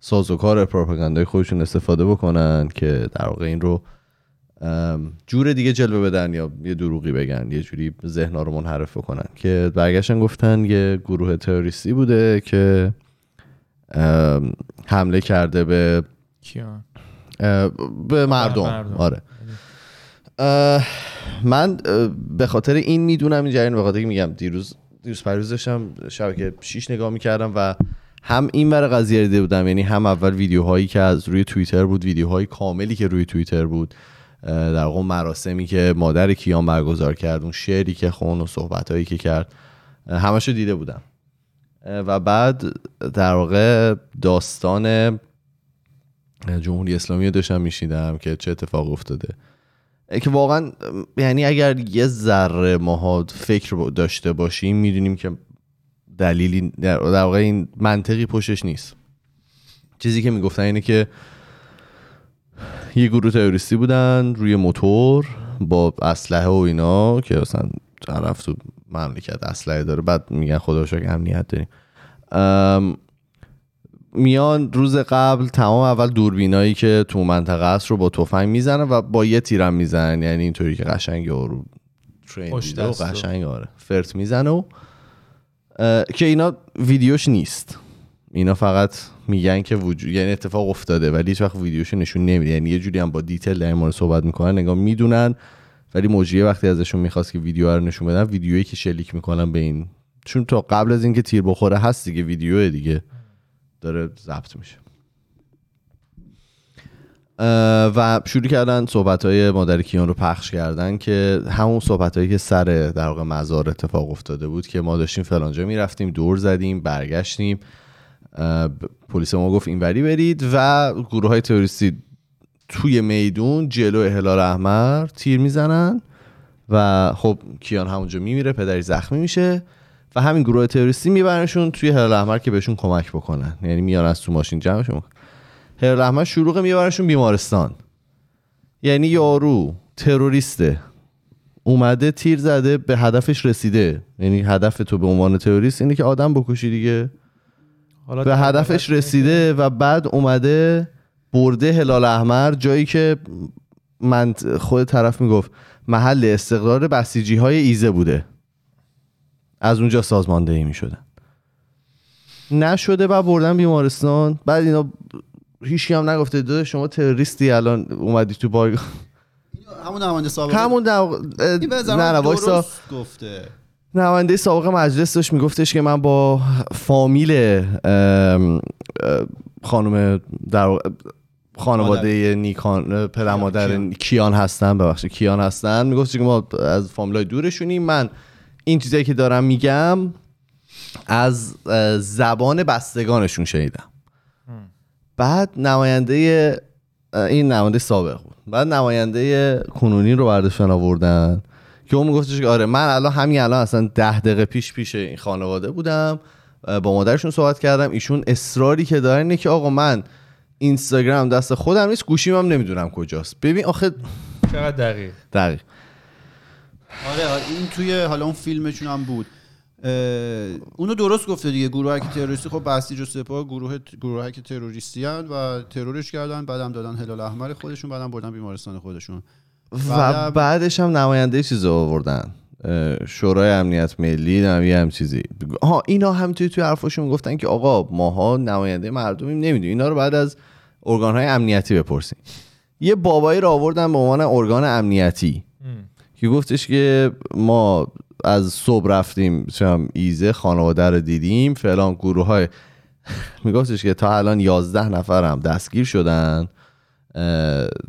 سازوکار پروپاگاندای خودشون استفاده بکنن که در واقع این رو جور دیگه جلوه بدن یا یه دروغی بگن یه جوری ذهنها رو منحرف بکنن. که برگشتن گفتن یه گروه تروریستی بوده که حمله کرده به کیان؟ به مردم, مردم. آره. من به خاطر این می‌دونم این جریان به خاطر میگم دیروز دیروز پریروز داشتم شبکه 6 نگاه می‌کردم و هم این ور قضیه دیده بودم یعنی هم اول ویدیوهایی که از روی توییتر بود ویدیوهای کاملی که روی توییتر بود در واقع مراسمی که مادر کیان برگزار کرد اون شعری که خون و صحبتهایی که کرد اه، همشو دیده بودم. و بعد در واقع داستان جمهوری اسلامی رو داشتم میشیدم که چه اتفاق افتاده. که واقعا یعنی اگر یه ذره ماها فکر داشته باشیم می‌دونیم که دلیلی در واقع این منطقی پشتش نیست. چیزی که می‌گفتن اینه که یه گروه تروریستی بودن روی موتور با اسلحه و اینا که اصلا طرف تو مملکت اسلحه داره بعد میگن خدا امنیت داریم. میان روز قبل تمام اول دوربینایی که تو منطقه است رو با تفنگ می‌زنن و با یه تیرم می‌زنن. یعنی اینطوری که قشنگ رو ترین و. قشنگ آره فرت می‌زنه و که اینا ویدیوش نیست. اینا فقط میگن که وجود یعنی اتفاق افتاده ولی هیچ وقت ویدیوش نشون نمیده. یعنی یه جوری هم با دیتیل در این مورد صحبت می‌کنن نگاه می‌دونن ولی مجریه وقتی ازشون می‌خواست که ویدیو رو نشون بدن ویدیویی که شلیک می‌کنن به این چون تا قبل از اینکه تیر بخوره هست دیگه ویدیو دیگه. داره ضبط میشه. و شروع کردن صحبت های مادر کیان رو پخش کردن که همون صحبت هایی که سر در واقع مزار اتفاق افتاده بود که ما داشتیم فلانجا می‌رفتیم دور زدیم برگشتیم. پلیس ما گفت اینوری برید و گروه های تروریستی توی میدون جلو هلال احمر تیر می‌زنن و خب کیان همونجا میمیره پدری زخمی میشه. و همین گروه تروریستی میبرنشون توی هلال احمر که بهشون کمک بکنن. یعنی میان از تو ماشین جمعشون. هلال احمر شروع میبرنشون بیمارستان. یعنی یارو تروریسته. اومده تیر زده به هدفش رسیده. یعنی هدف تو به عنوان تروریست اینه که آدم بکشی دیگه. حالا به هدفش رسیده و بعد اومده برده هلال احمر جایی که من خود طرف می‌گفت محل استقرار بسیجی های ایزه بوده. از اونجا سازماندهی می‌شدن. نشده و بردن بیمارستان. بعد اینا هیچ هم نگفته داده شما تروریستی الان اومدی تو بایگاه همون نماینده سابق همون درست گفته. نماینده سابق مجلس داشت میگفتش که من با فامیل خانم در خانواده نیکان پدر مادر کیان. کیان هستن ببخشید کیان هستن. میگفتش که ما از فامیلای دورشونیم من این چیزایی که دارم میگم از زبان بستگانشون شنیدم. بعد نماینده این نماینده سابق بود. بعد نماینده کنونی رو برداشتن آوردن. که اون میگفتش که آره من الان همین الان اصلا ده دقیقه پیش پیش این خانواده بودم. با مادرشون صحبت کردم. ایشون اصراری که دارن اینه که آقا من اینستاگرام دست خودم نیست گوشیم هم نمی‌دونم کجاست. ببین آخه چقدر دقیق؟ دقیق. آره آره این توی حالا اون فیلمشون هم بود. اونو درست گفته دیگه گروه که تروریستی خب بسیج و سپاه گروه گروه که تروریستی هن و ترورش کردن بعدم دادن هلال احمر خودشون بعدم بردن بیمارستان خودشون. و بعدش هم نماینده چیز آوردن. شورای امنیت ملی نمیه هم چیزی. ها اینا هم توی توی حرفاشون گفتن که آقا ماها نماینده مردمیم نمی‌دونیم. اینا رو بعد از ارگان های امنیتی بپرسیم یه بابایی رو آوردن به عنوان ارگان امنیتی. که گفتش که ما از صبح رفتیم چم ایزه خانواده رو دیدیم فلان گروه های میگفتش که تا الان 11 نفر هم دستگیر شدن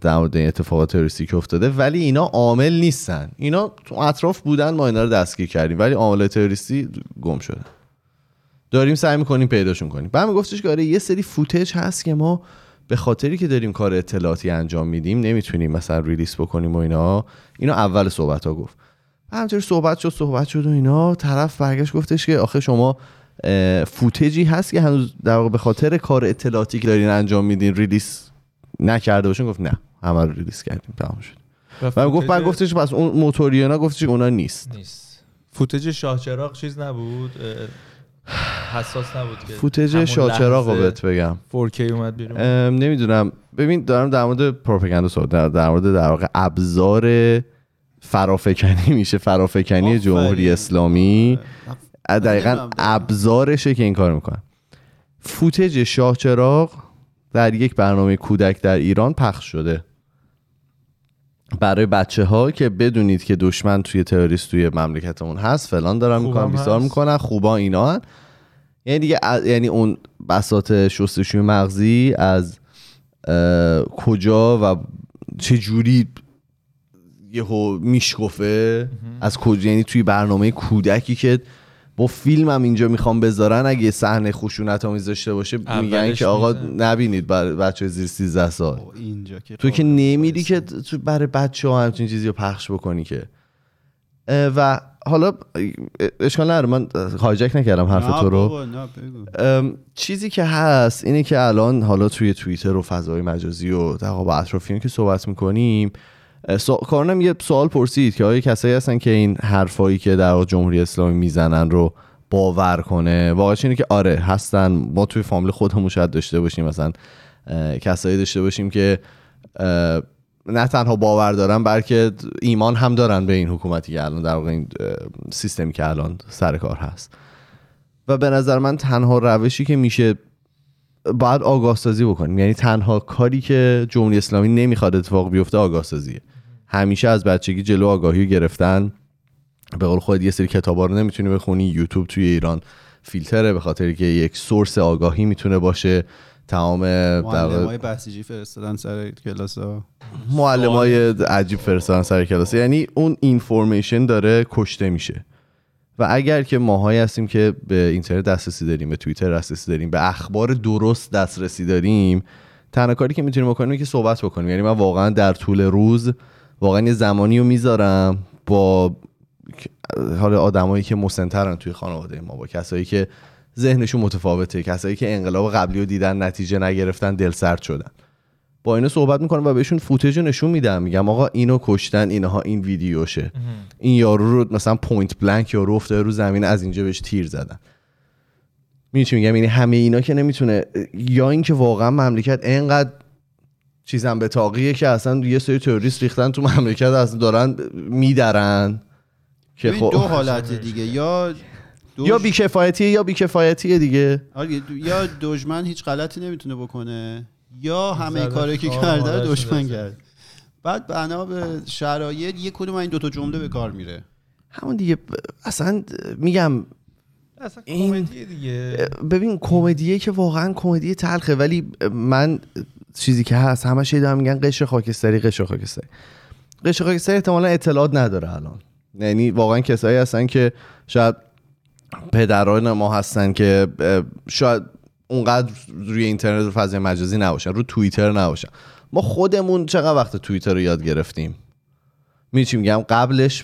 در مورد این اتفاقات تروریستی که افتاده ولی اینا عامل نیستن. اینا تو اطراف بودن ما اینا رو دستگیر کردیم ولی عامل تروریستی گم شدن داریم سعی می‌کنیم پیداشون کنیم. بعد گفتش که آره یه سری فوتج هست که ما به خاطری که داریم کار اطلاعاتی انجام میدیم نمی‌تونیم مثلا ریلیس بکنیم و اینا. اینو اول صحبت ها گفت. همینطور صحبت شد صحبت شد و اینا. طرف برگشت گفتش که آخه شما فوتجی هست که هنوز در واقع به خاطر کار اطلاعاتی که دارین انجام میدین ریلیس نکرده باشین؟ گفت نه همه رو ریلیس کردیم تمام شد. و گفت بعد گفتش پس اون موتوریانا گفتش اونا نیست. نیست. فوتج شاه چراغ چیز نبود؟ حساس نبود که فوتج شاه چراغ رو بهت بگم. 4K اومد بیرون. نمی‌دونم. ببین دارم در مورد پروپاگاندا صحبت در, در مورد در واقع ابزار فرافکنی میشه. فرافکنی جمهوری اسلامی. دقیقا ابزارشه که این کار می‌کنن فوتج شاه چراغ در یک برنامه کودک در ایران پخش شده. برای بچه ها که بدونید که دشمن توی تروریست توی مملکتمون هست فلان دارن می‌کنن بیسار می‌کنن خوبا اینا هن. یعنی دیگه یعنی اون بسات شستشوی مغزی از کجا و چه جوری یهو میشکفه از کجا؟ یعنی توی برنامه کودکی که با فیلم هم اینجا می‌خوام بذارن اگه صحنه خشونت آمیز داشته باشه میگن که آقا نبینید برای بچه زیر 13 سال. اینجا که تو که نمیری که تو برای بچه ها همچین چیزی رو پخش بکنی که. و حالا اشکال نداره من هایجک نکردم حرف تو رو. چیزی که هست اینه که الان حالا توی توییتر و فضای مجازی و در با اطرافیان که صحبت می‌کنیم کارنم یه سوال پرسید که آیا کسایی هستن که این حرفایی که در جمهوری اسلامی می‌زنن رو باور کنه؟ واقعا اینه که آره هستن. ما توی فامیل خودمون شاید داشته باشیم. مثلا کسایی داشته باشیم که نه تنها باور دارن بلکه ایمان هم دارن به این حکومتی که الان در واقع این سیستمی که الان سر کار هست. و به نظر من تنها روشی که میشه باید آگاه سازی بکنیم. یعنی تنها کاری که جمهوری اسلامی نمی‌خواد اتفاق بیفته آگاه سازیه همیشه از بچگی جلو آگاهی گرفتن. به قول خود یه سری کتابا رو نمی‌تونی بخونی. یوتیوب توی ایران فیلتره به خاطر که یک سورس آگاهی می‌تونه باشه. تمام معلم های بسیجی فرستادن سر کلاس ها معلم های عجیب فرستادن سر کلاس. یعنی اون اینفورمیشن داره کشته میشه. و اگر که ماهایی هستیم که به اینترنت دسترسی داریم به توییتر دسترسی داریم به اخبار درست دسترسی داریم تنها کاری که می‌تونیم بکنیم که صحبت بکنیم. یعنی من واقعا در طول روز واقعا یه زمانی رو می‌ذارم با حالا آدمایی که مسن‌ترن توی خانواده ما با کسایی که ذهنشون متفاوته کسایی که انقلاب قبلی رو دیدن نتیجه نگرفتن دل سرد شدن. با اینا صحبت می‌کنم و بهشون footage نشون میدم. میگم آقا اینو کشتن اینها این ویدیوشه. این یارو رو مثلا point blank یارو افتاده رو زمین از اینجا بهش تیر زدن. می چی میگم؟ یعنی همه اینا که نمی‌تونه یا اینکه واقعا مملکت انقدر چیزم به تاقیه که اصلا یه سری تروریست ریختن تو مملکت اصلا دارن میدرن که خب دو حالت دیگه یا دوش... یا بیکفایتیه یا بیکفایتیه دیگه. آره، یا دشمن هیچ غلطی نمی‌تونه بکنه یا همه کاری که کرده رو دشمن کرد. بعد بنا به شرایط یه کدوم این دوتا جمله به کار میره. همون دیگه اصلا میگم اصلا کمدیه دیگه. ببین کمدیه که واقعا کمدی تلخه ولی من چیزی که هست همه شی دارم میگن قشر خاکستری قشر خاکستری. قشر خاکستری احتمالا اطلاعات نداره الان. یعنی واقعا کسایی هستن که شاید پدران ما هستن که شاید اونقدر روی اینترنت و فضای مجازی نباشن رو توییتر نباشن. ما خودمون چقدر وقت توییتر رو یاد گرفتیم؟ میچی میگم؟ قبلش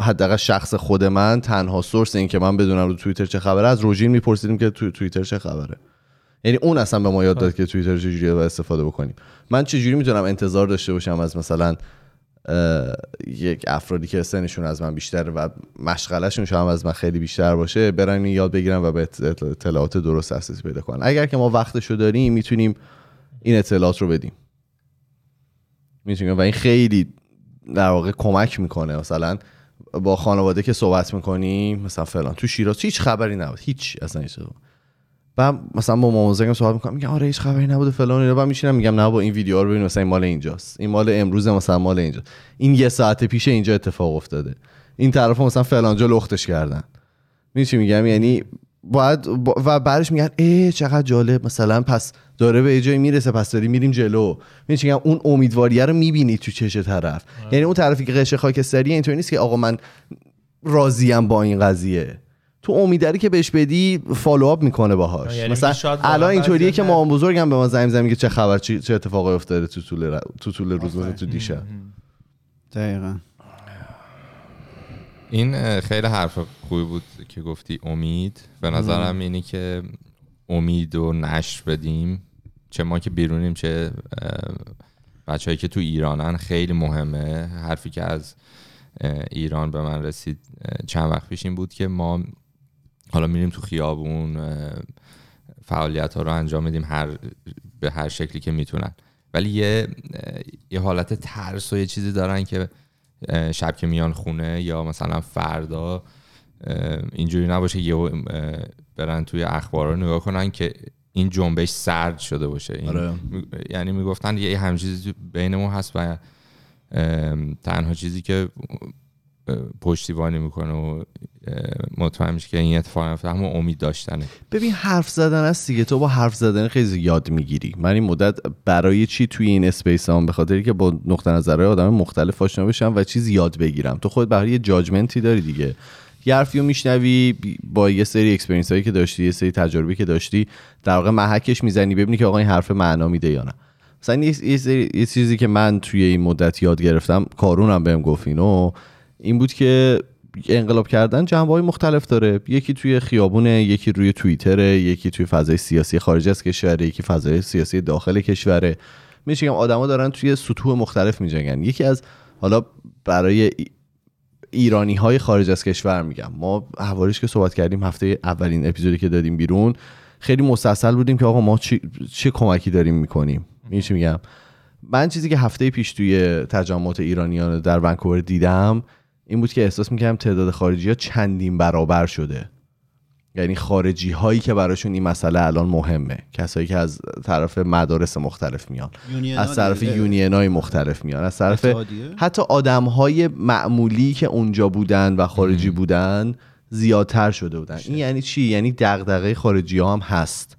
حداقل شخص خود من تنها سورس این که من بدونم رو توییتر چه خبره از روژین میپرسیدیم که تو توییتر چه خبره. یعنی اون اصلا به ما یاد داد که توییتر چجوری باید استفاده بکنیم. من چجوری می‌تونم انتظار داشته باشم از مثلا یک افرادی که سنشون از من بیشتر و مشغلهشون شاید از من خیلی بیشتر باشه برن یاد بگیرن و به اطلاعات درست دسترسی پیدا کنن. اگر که ما وقتشو داریم می‌تونیم این اطلاعات رو بدیم. می‌تونیم. و این خیلی در واقع کمک می‌کنه. مثلا با خانواده که صحبت می‌کنیم مثلا فلان. تو شیراز هیچ خبری نبود. هیچ اصلا هیچ بعد مثلا با مامانزگم صحبت می‌کنم میگم آره هیچ خبری نبوده فلان اینا بعد میشینم میگم نه با این ویدیو رو ببین مثلا این مال اینجاست. این مال امروز مثلا مال اینجا این یه ساعت پیش اینجا اتفاق افتاده. این طرف مثلا فلانجا لختش کردن. میشه میگم؟ یعنی باید و بعدش میگن ای چقدر جالب. مثلا پس داره به جایی می‌رسه پس داری میریم جلو. میگم؟ اون امیدواریه رو می‌بینی تو چش طرف. یعنی اون طرفی که قشه خاکستری اینطوری نیست که آقا من راضیم با این قضیه. تو امیدری که بهش بدی فالوآپ می‌کنه باهاش. یعنی مثلا الان اینطوریه که. مامان بزرگم به ما زنگ می‌زنه میگه چه خبر چی- چه اتفاقی افتاده تو طول ر- تو طول روز مثلا تو دیشب. دقیقا. این خیلی حرف خوبی بود که گفتی امید. به نظرم اینی که امید و نشر بدیم. چه ما که بیرونیم چه بچههایی که تو ایرانن خیلی مهمه. حرفی که از ایران به من رسید چند وقت پیش این بود که ما حالا میریم تو خیابون فعالیت ها رو انجام میدیم هر به هر شکلی که می‌تونن ولی یه یه حالت ترس و یه چیزی دارن که شب که میان خونه یا مثلا فردا اینجوری نباشه یه برن توی اخبار رو نگاه کنن که این جنبش سرد شده باشه این آره. می- یعنی می‌گفتن یه همین چیزی بینمون هست و تنها چیزی که پشتیبانی می‌کنه و مطمئن میشه که این اتفاق میفته همون امید داشتنه. ببین حرف زدن است دیگه. تو با حرف زدن خیلی یاد می‌گیری. من این مدت برای چی توی این space هم به خاطری که با نقطه نظرهای آدم مختلف آشنا بشم و چیز یاد بگیرم؟ تو خود برای یه judgement ی داری دیگه. یه حرفی رو میشنوی با یه سری experience هایی که داشتی یه سری تجربه‌ی که داشتی در واقع محکش می‌زنی ببینی که آقا این حرف معنا میده یا نه. مثلا یه, یه چیزی که من توی این مدت یاد گرفتم کارونم بهم گفت اینو. این بود که انقلاب کردن جنبه های مختلف داره. یکی توی خیابونه یکی روی توییتره یکی توی فضای سیاسی خارج از کشوره یکی فضای سیاسی داخل کشوره میشه آدما دارن توی سطوح مختلف میجنگن. یکی از حالا برای ای- ایرانی های خارج از کشور میگم. ما حوالیش که صحبت کردیم هفته اولین اپیزودی که دادیم بیرون خیلی مستاصل بودیم که آقا ما چی- چه کمکی داریم می‌کنیم. میشه میگم؟ من چیزی که هفته پیش توی تجمعات ایرانیان در ونکوور دیدم این بود که احساس می‌کردم تعداد خارجی ها چندین برابر شده. یعنی خارجی هایی که براشون این مسئله الان مهمه. کسایی که از طرف مدارس مختلف میان. از طرف دیگه. یونین های مختلف میان. از طرف؟ حتی آدم های معمولی که اونجا بودن و خارجی بودن زیادتر شده بودن. این یعنی چی؟ یعنی دغدغه خارجی ها هم هست.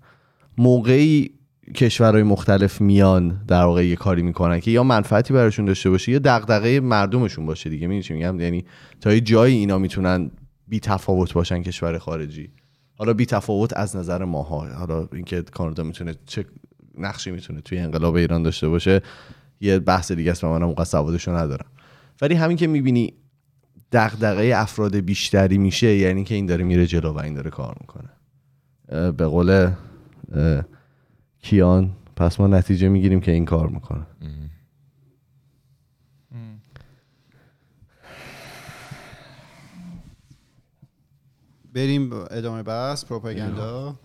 موقعی کشورهای مختلف میان در واقع یه کاری می‌کنن که یا منفعتی براشون داشته باشه یا دغدغه مردمشون باشه دیگه. می‌دونی چی میگم؟ یعنی تا یه جایی اینا می‌تونن بی تفاوت باشن کشور خارجی. حالا بی تفاوت از نظر ماها. حالا اینکه کانادا می‌تونه چه نقشی می‌تونه توی انقلاب ایران داشته باشه یه بحث دیگه است و منم سوادشو ندارم. ولی همین که می‌بینی دغدغه افراد بیشتری میشه یعنی که این داره میره جلو و این داره کار می‌کنه. به قول کیان پس ما نتیجه می‌گیریم که این کار می‌کنه. بریم ادامه بحث پروپاگاندا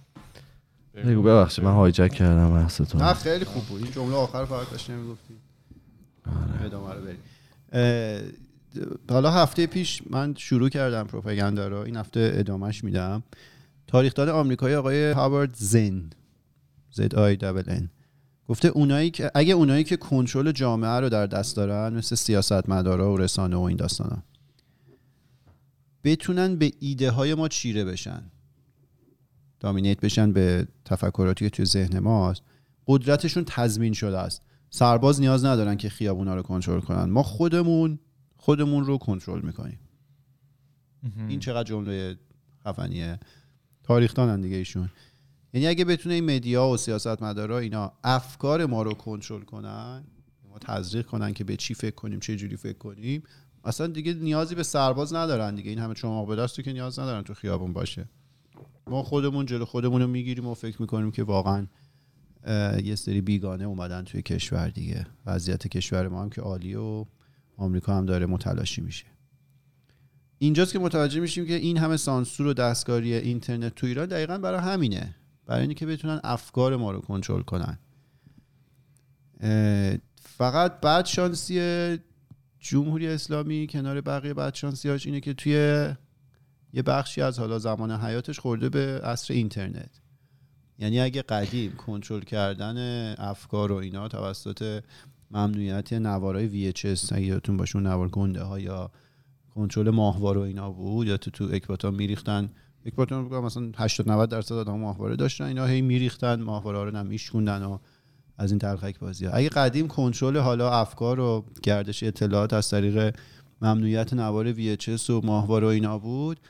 بگو ببخشید من هایجک کردم بحثتون. نه خیلی خوب بود. این جمله آخر فقط داشتی نمی‌گفتی ادامه رو بریم. حالا هفته پیش من شروع کردم پروپاگاندا رو. این هفته ادامهش میدم. تاریخدان آمریکایی آقای هاوارد زن. دبل ان گفته اونایی که اگه اونایی که کنترل جامعه رو در دست دارن مثل سیاستمدارا و رسانه و این داستانا بتونن به ایده های ما چیره بشن. دامینیت بشن به تفکراتی که توی ذهن ماست. قدرتشون تضمین شده است. سرباز نیاز ندارن که خیابونا رو کنترل کنن. ما خودمون خودمون رو کنترل می‌کنیم. این چقدر جمله خفنیه. تاریخ دانن دیگه ایشون. یعنی اگه بتونه این مدیا و سیاستمدارا اینا افکار ما رو کنترل کنن ما تزریق کنن که به چی فکر کنیم چه جوری فکر کنیم اصلا دیگه نیازی به سرباز ندارن دیگه. این همه چماق به دستو که نیاز ندارن تو خیابون باشه. ما خودمون جلو خودمون رو می‌گیریم و فکر می‌کنیم که واقعا یه سری بیگانه اومدن توی کشور دیگه. وضعیت کشور ما هم که عالیه و آمریکا هم داره متلاشی میشه. اینجاست که متوجه میشیم که این همه سانسور و دستکاری اینترنت تو ایران دقیقا برای همینه. برای اینکه که بتونن افکار ما رو کنترل کنن. فقط بعد شانسی جمهوری اسلامی کنار بقیه بعد شانسیاش اینه که توی یه بخشی از حالا زمان حیاتش خورده به عصر اینترنت. یعنی اگه قدیم کنترل کردن افکار و اینا توسط ممنوعیت نوارای VHS اگه یادتون باشه اون نوار گنده ها یا کنترل ماهواره و اینا بود یا تو تو اکباتان میریختن اکباتان بگم مثلا 80 90 درصد آدم ماهواره داشتن اینا هی میریختن ماهواره رو هم میشکوندن و از این تلخک بازی ها. اگه قدیم کنترل حالا افکار و گردش اطلاعات از طریق ممنوعیت نوار VHS و ماهواره و اینا بود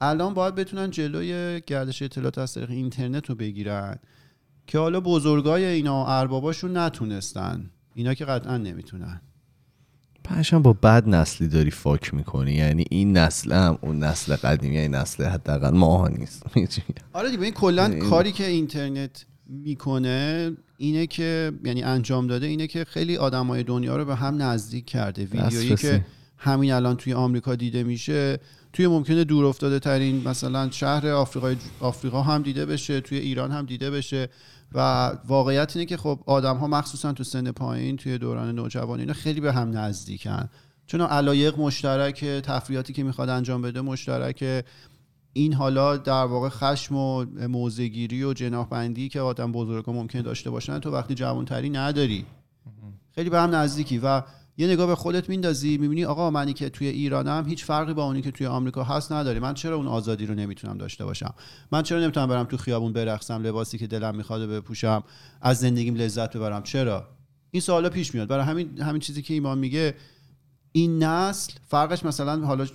الان باید بتونن جلوی گردش اطلاعات از طریق اینترنت رو بگیرن که حالا بزرگای اینا ارباباشون نتونستن اینا که قطعا نمی‌تونن پشم با بد نسلی داری فاک می‌کنی. یعنی این نسل هم اون نسل قدیمی این نسل حداقل ماها نیست. آره دیگه این کلا کاری که اینترنت می‌کنه اینه که یعنی انجام داده اینه که خیلی آدمای دنیا رو به هم نزدیک کرده. ویدیویی که همین الان توی آمریکا دیده میشه توی ممکنه دور افتاده ترین مثلا شهر آفریقای آفریقا هم دیده بشه توی ایران هم دیده بشه. و واقعیت اینه که خب آدم ها مخصوصا تو سن پایین توی دوران نوجوانی اینا خیلی به هم نزدیکن. چون علایق مشترک تفریحاتی که می‌خواد انجام بده مشترک این حالا در واقع خشم و موزگیری و جناح که آدم بزرگا ممکن داشته باشن تو وقتی جوانتری نداری. خیلی به هم نزدیکی و یه نگاه به خودت میندازی می‌بینی آقا منی که توی ایرانم هیچ فرقی با اونی که توی آمریکا هست نداره. من چرا اون آزادی رو نمی‌تونم داشته باشم؟ من چرا نمی‌تونم برم تو خیابون برقصم لباسی که دلم می‌خواد بپوشم از زندگیم لذت ببرم؟ چرا؟ این سوالا پیش میاد. برای همین همین چیزی که ایمان میگه این نسل فرقش مثلا حالا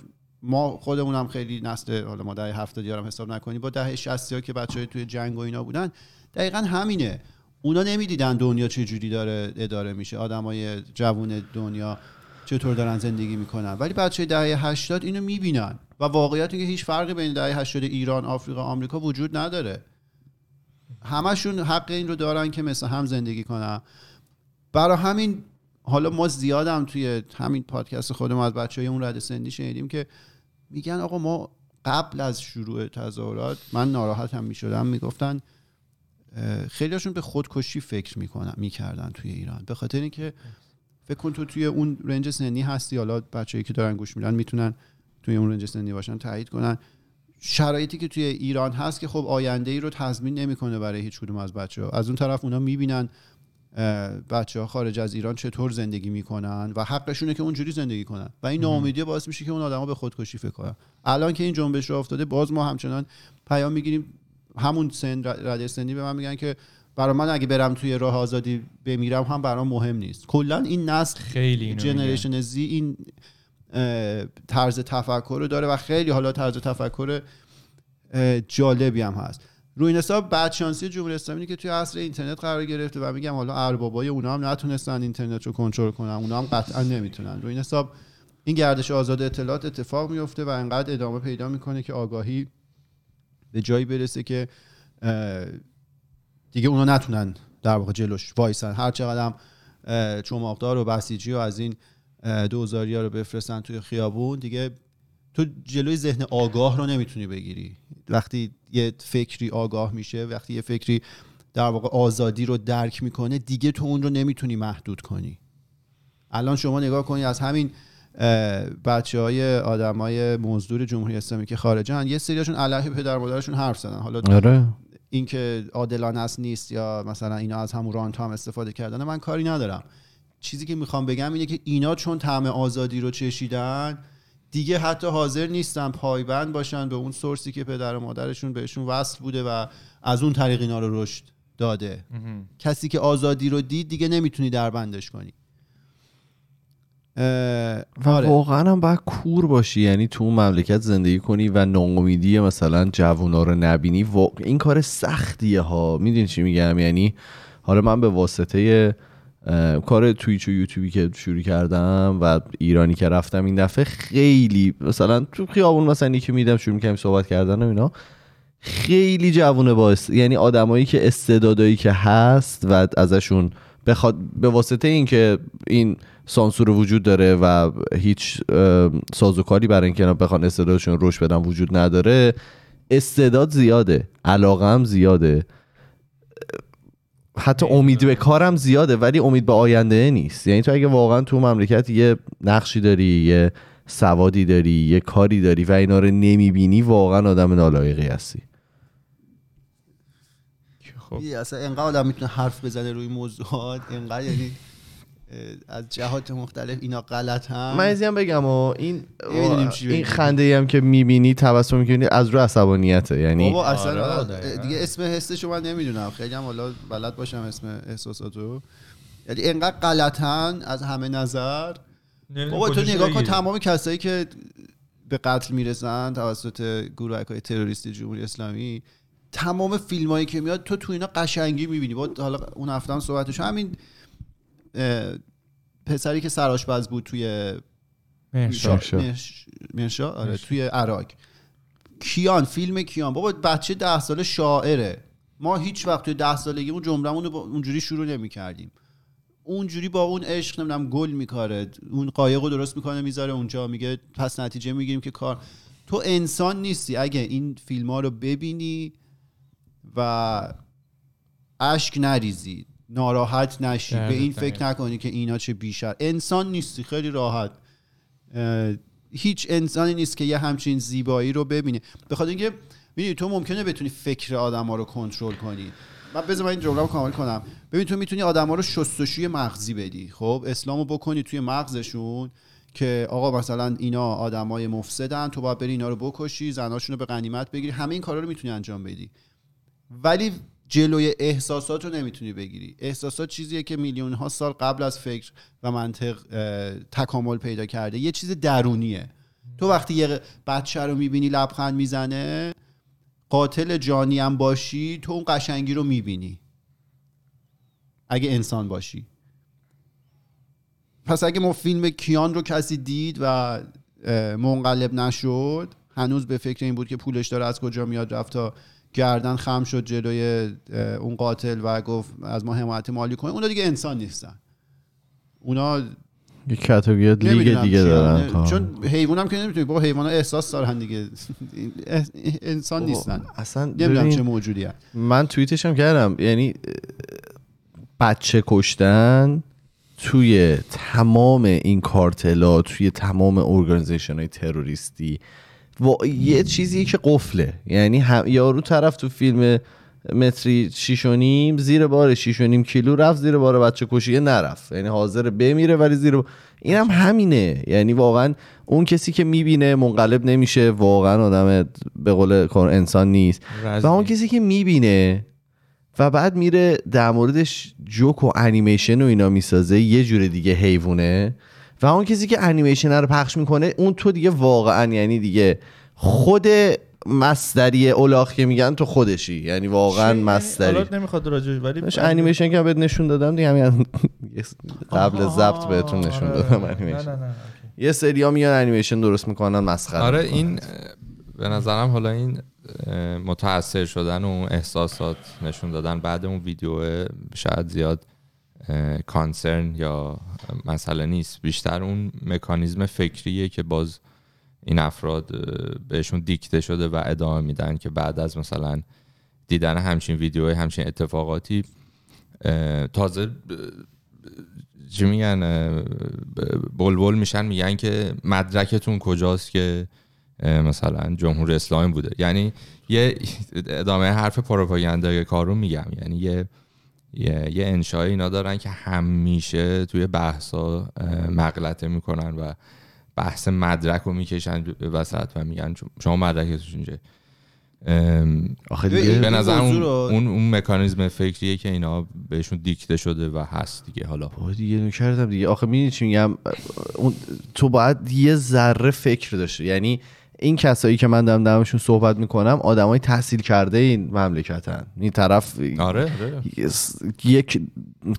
ما خودمونم خیلی نسل حالا ما دهه 70 یارم حساب نکنیم با دهه 60 ها که بچهای توی جنگ و اینا بودن دقیقا همینه. اونا نمی‌دیدن دنیا چه جوری داره اداره میشه آدمای جوون دنیا چطور دارن زندگی می‌کنن. ولی بچه دهه 80 اینو می‌بینن و واقعیت که هیچ فرقی بین دهه 80 ایران آفریقا آمریکا وجود نداره. همشون حق این رو دارن که مثل هم زندگی کنن. برای همین حالا ما زیادم توی همین پادکست خودمون از بچه های اون رد سندی شنیدیم که میگن آقا ما قبل از شروع تظاهرات من ناراحت هم می‌شدم می‌گفتن خیلیشون به خودکشی فکر می‌کنن می‌کردن توی ایران. به خاطر اینکه فکر کن تو توی اون رنج سنی هستی. حالا بچه‌ای که دارن گوش میدن می‌تونن توی اون رنج سنی باشن تایید کنن. شرایطی که توی ایران هست که خب آینده ای رو تضمین نمی‌کنه برای هیچ کدوم از بچه ها از اون طرف اونا می‌بینن بچه ها خارج از ایران چطور زندگی می‌کنن و حقشونه که اونجوری زندگی کنن. و این ناامیدی باعث میشه که اون آدما به خودکشی فکر کنن. الان که این جنبش رو افتاده باز ما همچنان پیام می‌گیریم همون سن رده سنی به من میگن که برای من اگه برم توی راه آزادی بمیرم هم برام مهم نیست. کلا این نسل خیلی جنریشن زی این طرز تفکر رو داره و خیلی حالا طرز تفکر جالبی هم هست. روی این حساب شانسی جمهوری اسلامی که توی عصر اینترنت قرار گرفته و میگم حالا اربابای اونا هم نتونستن اینترنت رو کنترل کنن اونا هم قطعا نمی‌تونن. روی این حساب این گردش آزاد اطلاعات اتفاق میفته و انقدر ادامه پیدا می‌کنه که آگاهی به جایی برسه که دیگه اونا نتونن در واقع جلوش وایسن. هر چقدر چماقدار و بسیجی و از این دوزاری ها رو بفرستن توی خیابون دیگه تو جلوی ذهن آگاه رو نمی‌تونی بگیری. وقتی یه فکری آگاه میشه وقتی یه فکری در واقع آزادی رو درک می‌کنه دیگه تو اون رو نمی‌تونی محدود کنی. الان شما نگاه کنی از همین بچه های آدم های مزدور جمهوری اسلامی که خارجن. یه سریاشون علیه پدر مادرشون حرف زدن. حالا آره. اینکه عادلانه است نیست یا مثلا اینا از همون رانت هم استفاده کردن من کاری ندارم. چیزی که می‌خوام بگم اینه که اینا چون طعم آزادی رو چشیدن دیگه حتی حاضر نیستن پایبند باشن به اون سورسی که پدر و مادرشون بهشون وصل بوده و از اون طریق اینا رو رشد داده. کسی که آزادی رو دید دیگه نمی‌تونی دربندش کنی. و آره. واقعا هم باید کور باشی. یعنی تو اون مملکت زندگی کنی و ناامیدی مثلا جوونا رو نبینی. این کار سختیه ها. می‌دونی چی میگم؟ یعنی حالا من به واسطه کار تویچ و یوتیوبی که شروع کردم و ایرانی که رفتم این دفعه خیلی مثلا تو خیابون مثلا که میدم شروع می‌کنم صحبت کردن و اینا خیلی جوونه باعث یعنی آدمایی که استعدادایی که هست و ازشون بخواد به واسطه اینکه این سانسور وجود داره و هیچ سازوکاری برای اینکه بخوان استعدادشون رشد بدن وجود نداره استعداد زیاده علاقه هم زیاده. حتی امید به کارم زیاده ولی امید به آینده نیست. یعنی تو اگه واقعا تو مملکت یه نقشی داری یه سوادی داری یه کاری داری و اینا رو نمی‌بینی واقعا آدم نالایقی هستی. خب. اصلا انقدر آدم می‌تونه حرف بزنه روی موضوعات انقدر یعنی از جهات مختلف اینا غلط هم. من هم بگم و این این خنده هم که می‌بینی تبسم می‌کنی از رو عصبانیته یعنی بابا اصلا آره دیگه اسم حسشو من نمی‌دونم. خیلی هم حالا بلد باشم اسم احساساتو. یعنی انقدر غلطن از همه نظر. بابا تو نگاه کن تمام کسایی که به قتل می‌رسن توسط گروه های تروریستی جمهوری اسلامی تمام فیلم هایی که میاد تو تو اینا قشنگی می‌بینی. با حالا اون هفته هم صحبتش همین پسری که سرآشپز بود توی. مرشا. مرش- مرشا آره مرشا. توی عراق. کیان فیلم کیان. بابا بچه ده ساله شاعره. ما هیچ وقت توی ده سالگی اون جمرمون رو اونجوری شروع نمی کردیم اونجوری با اون عشق نمی‌دونم گل میکاره. اون قایق رو درست می‌کنه می‌ذاره اونجا میگه پس نتیجه می‌گیریم که کار. تو انسان نیستی. اگه این فیلم ها رو ببینی و اشک نریزی ناراحت نشی. به این فکر نکنی که اینا چه بیشتر. انسان نیستی خیلی راحت. هیچ انسانی نیست که یه همچین زیبایی رو ببینه. به خاطر اینکه می‌دونی تو ممکنه بتونی فکر آدم ها رو کنترل کنی. من بذار من این جمله رو کامل کنم. ببین تو می‌تونی آدم ها رو شستشوی مغزی بدی. خب اسلامو بکنی توی مغزشون که آقا مثلا اینا آدمای مفسدن تو باید بری اینا رو بکشی زناشون رو به غنیمت بگیری. همه این کارا رو می‌تونی انجام بدی. ولی جلوی احساسات رو نمی‌تونی بگیری. احساسات چیزیه که میلیون ها سال قبل از فکر و منطق تکامل پیدا کرده. یه چیز درونیه. تو وقتی یه بچه رو می‌بینی لبخند می‌زنه قاتل جانی هم باشی تو اون قشنگی رو می‌بینی. اگه انسان باشی. پس اگه ما فیلم کیان رو کسی دید و منقلب نشد هنوز به فکر این بود که پولش داره از کجا میاد رفت تا گردن خم شد جلوی اون قاتل و گفت از ما حمایت مالی کنه اونا دیگه انسان نیستن. اونا یه کاتگوری لیگ دیگه. دارن نه، کار. چون حیوان هم که نمی‌تونی بابا حیوان ها احساس دارن دیگه. انسان نیستن. اصلا نمی‌دونم چه موجودی هست. من توییتش هم کردم. یعنی بچه کشتن توی تمام این کارتلا توی تمام ارگانیزیشن های تروریستی و یه چیزی که قفله. یعنی هم یارو طرف تو فیلم متری شیش و نیم زیر بار شیش و نیم کیلو رفت زیر بار بچه کشیه نرفت. یعنی حاضر بمیره ولی زیر بار... این هم همینه. یعنی واقعا اون کسی که می‌بینه منقلب نمیشه. واقعا آدم به قول کار انسان نیست. و اون کسی که می‌بینه و بعد میره در موردش جوک و انیمیشن و اینا می‌سازه یه جور دیگه حیوونه و اون کسی که انیمیشن رو پخش می‌کنه اون تو دیگه واقعا یعنی دیگه خود مصدری اولاخ که میگن تو خودشی یعنی واقعا مصدری حالا نمی‌خواد راجع ولی مش انیمیشن که بهت نشون دادم دیگه همین قبل ضبط بهتون نشون آره. دادم نه انیمیشن نه نه okay. یه سریا میان انیمیشن درست می‌کنن مسخره آره. این به نظرم حالا این متاثر شدن و اون احساسات نشون دادن بعد اون ویدیو شاید زیاد concern یا مسئله نیست. بیشتر اون مکانیزم فکریه که باز این افراد بهشون دیکته شده و ادامه میدن که بعد از مثلا دیدن همچین ویدیوهای همچین اتفاقاتی تازه چی میگن بلبل میشن میگن که مدرکتون کجاست که مثلا جمهوری اسلامی بوده. یعنی یه ادامه حرف پروپاگاندای کارون میگم. یعنی یه یه, یه انشای اینا دارن که همیشه توی بحثا مغلطه می‌کنن و بحث مدرک رو می‌کشن وسط و میگن شما مدرکتون اینجا. آخه دیگه به نظر اون, اون, اون مکانیزم فکریه که اینا بهشون دیکته شده و هست دیگه حالا. دیگه نکردم دیگه. آخه می‌دونی چی میگم؟ اون تو باید یه ذره فکر داشته. یعنی این کسایی که من دارم درمشون صحبت می‌کنم آدمای تحصیل کرده این مملکتن. این طرف آره آره. یک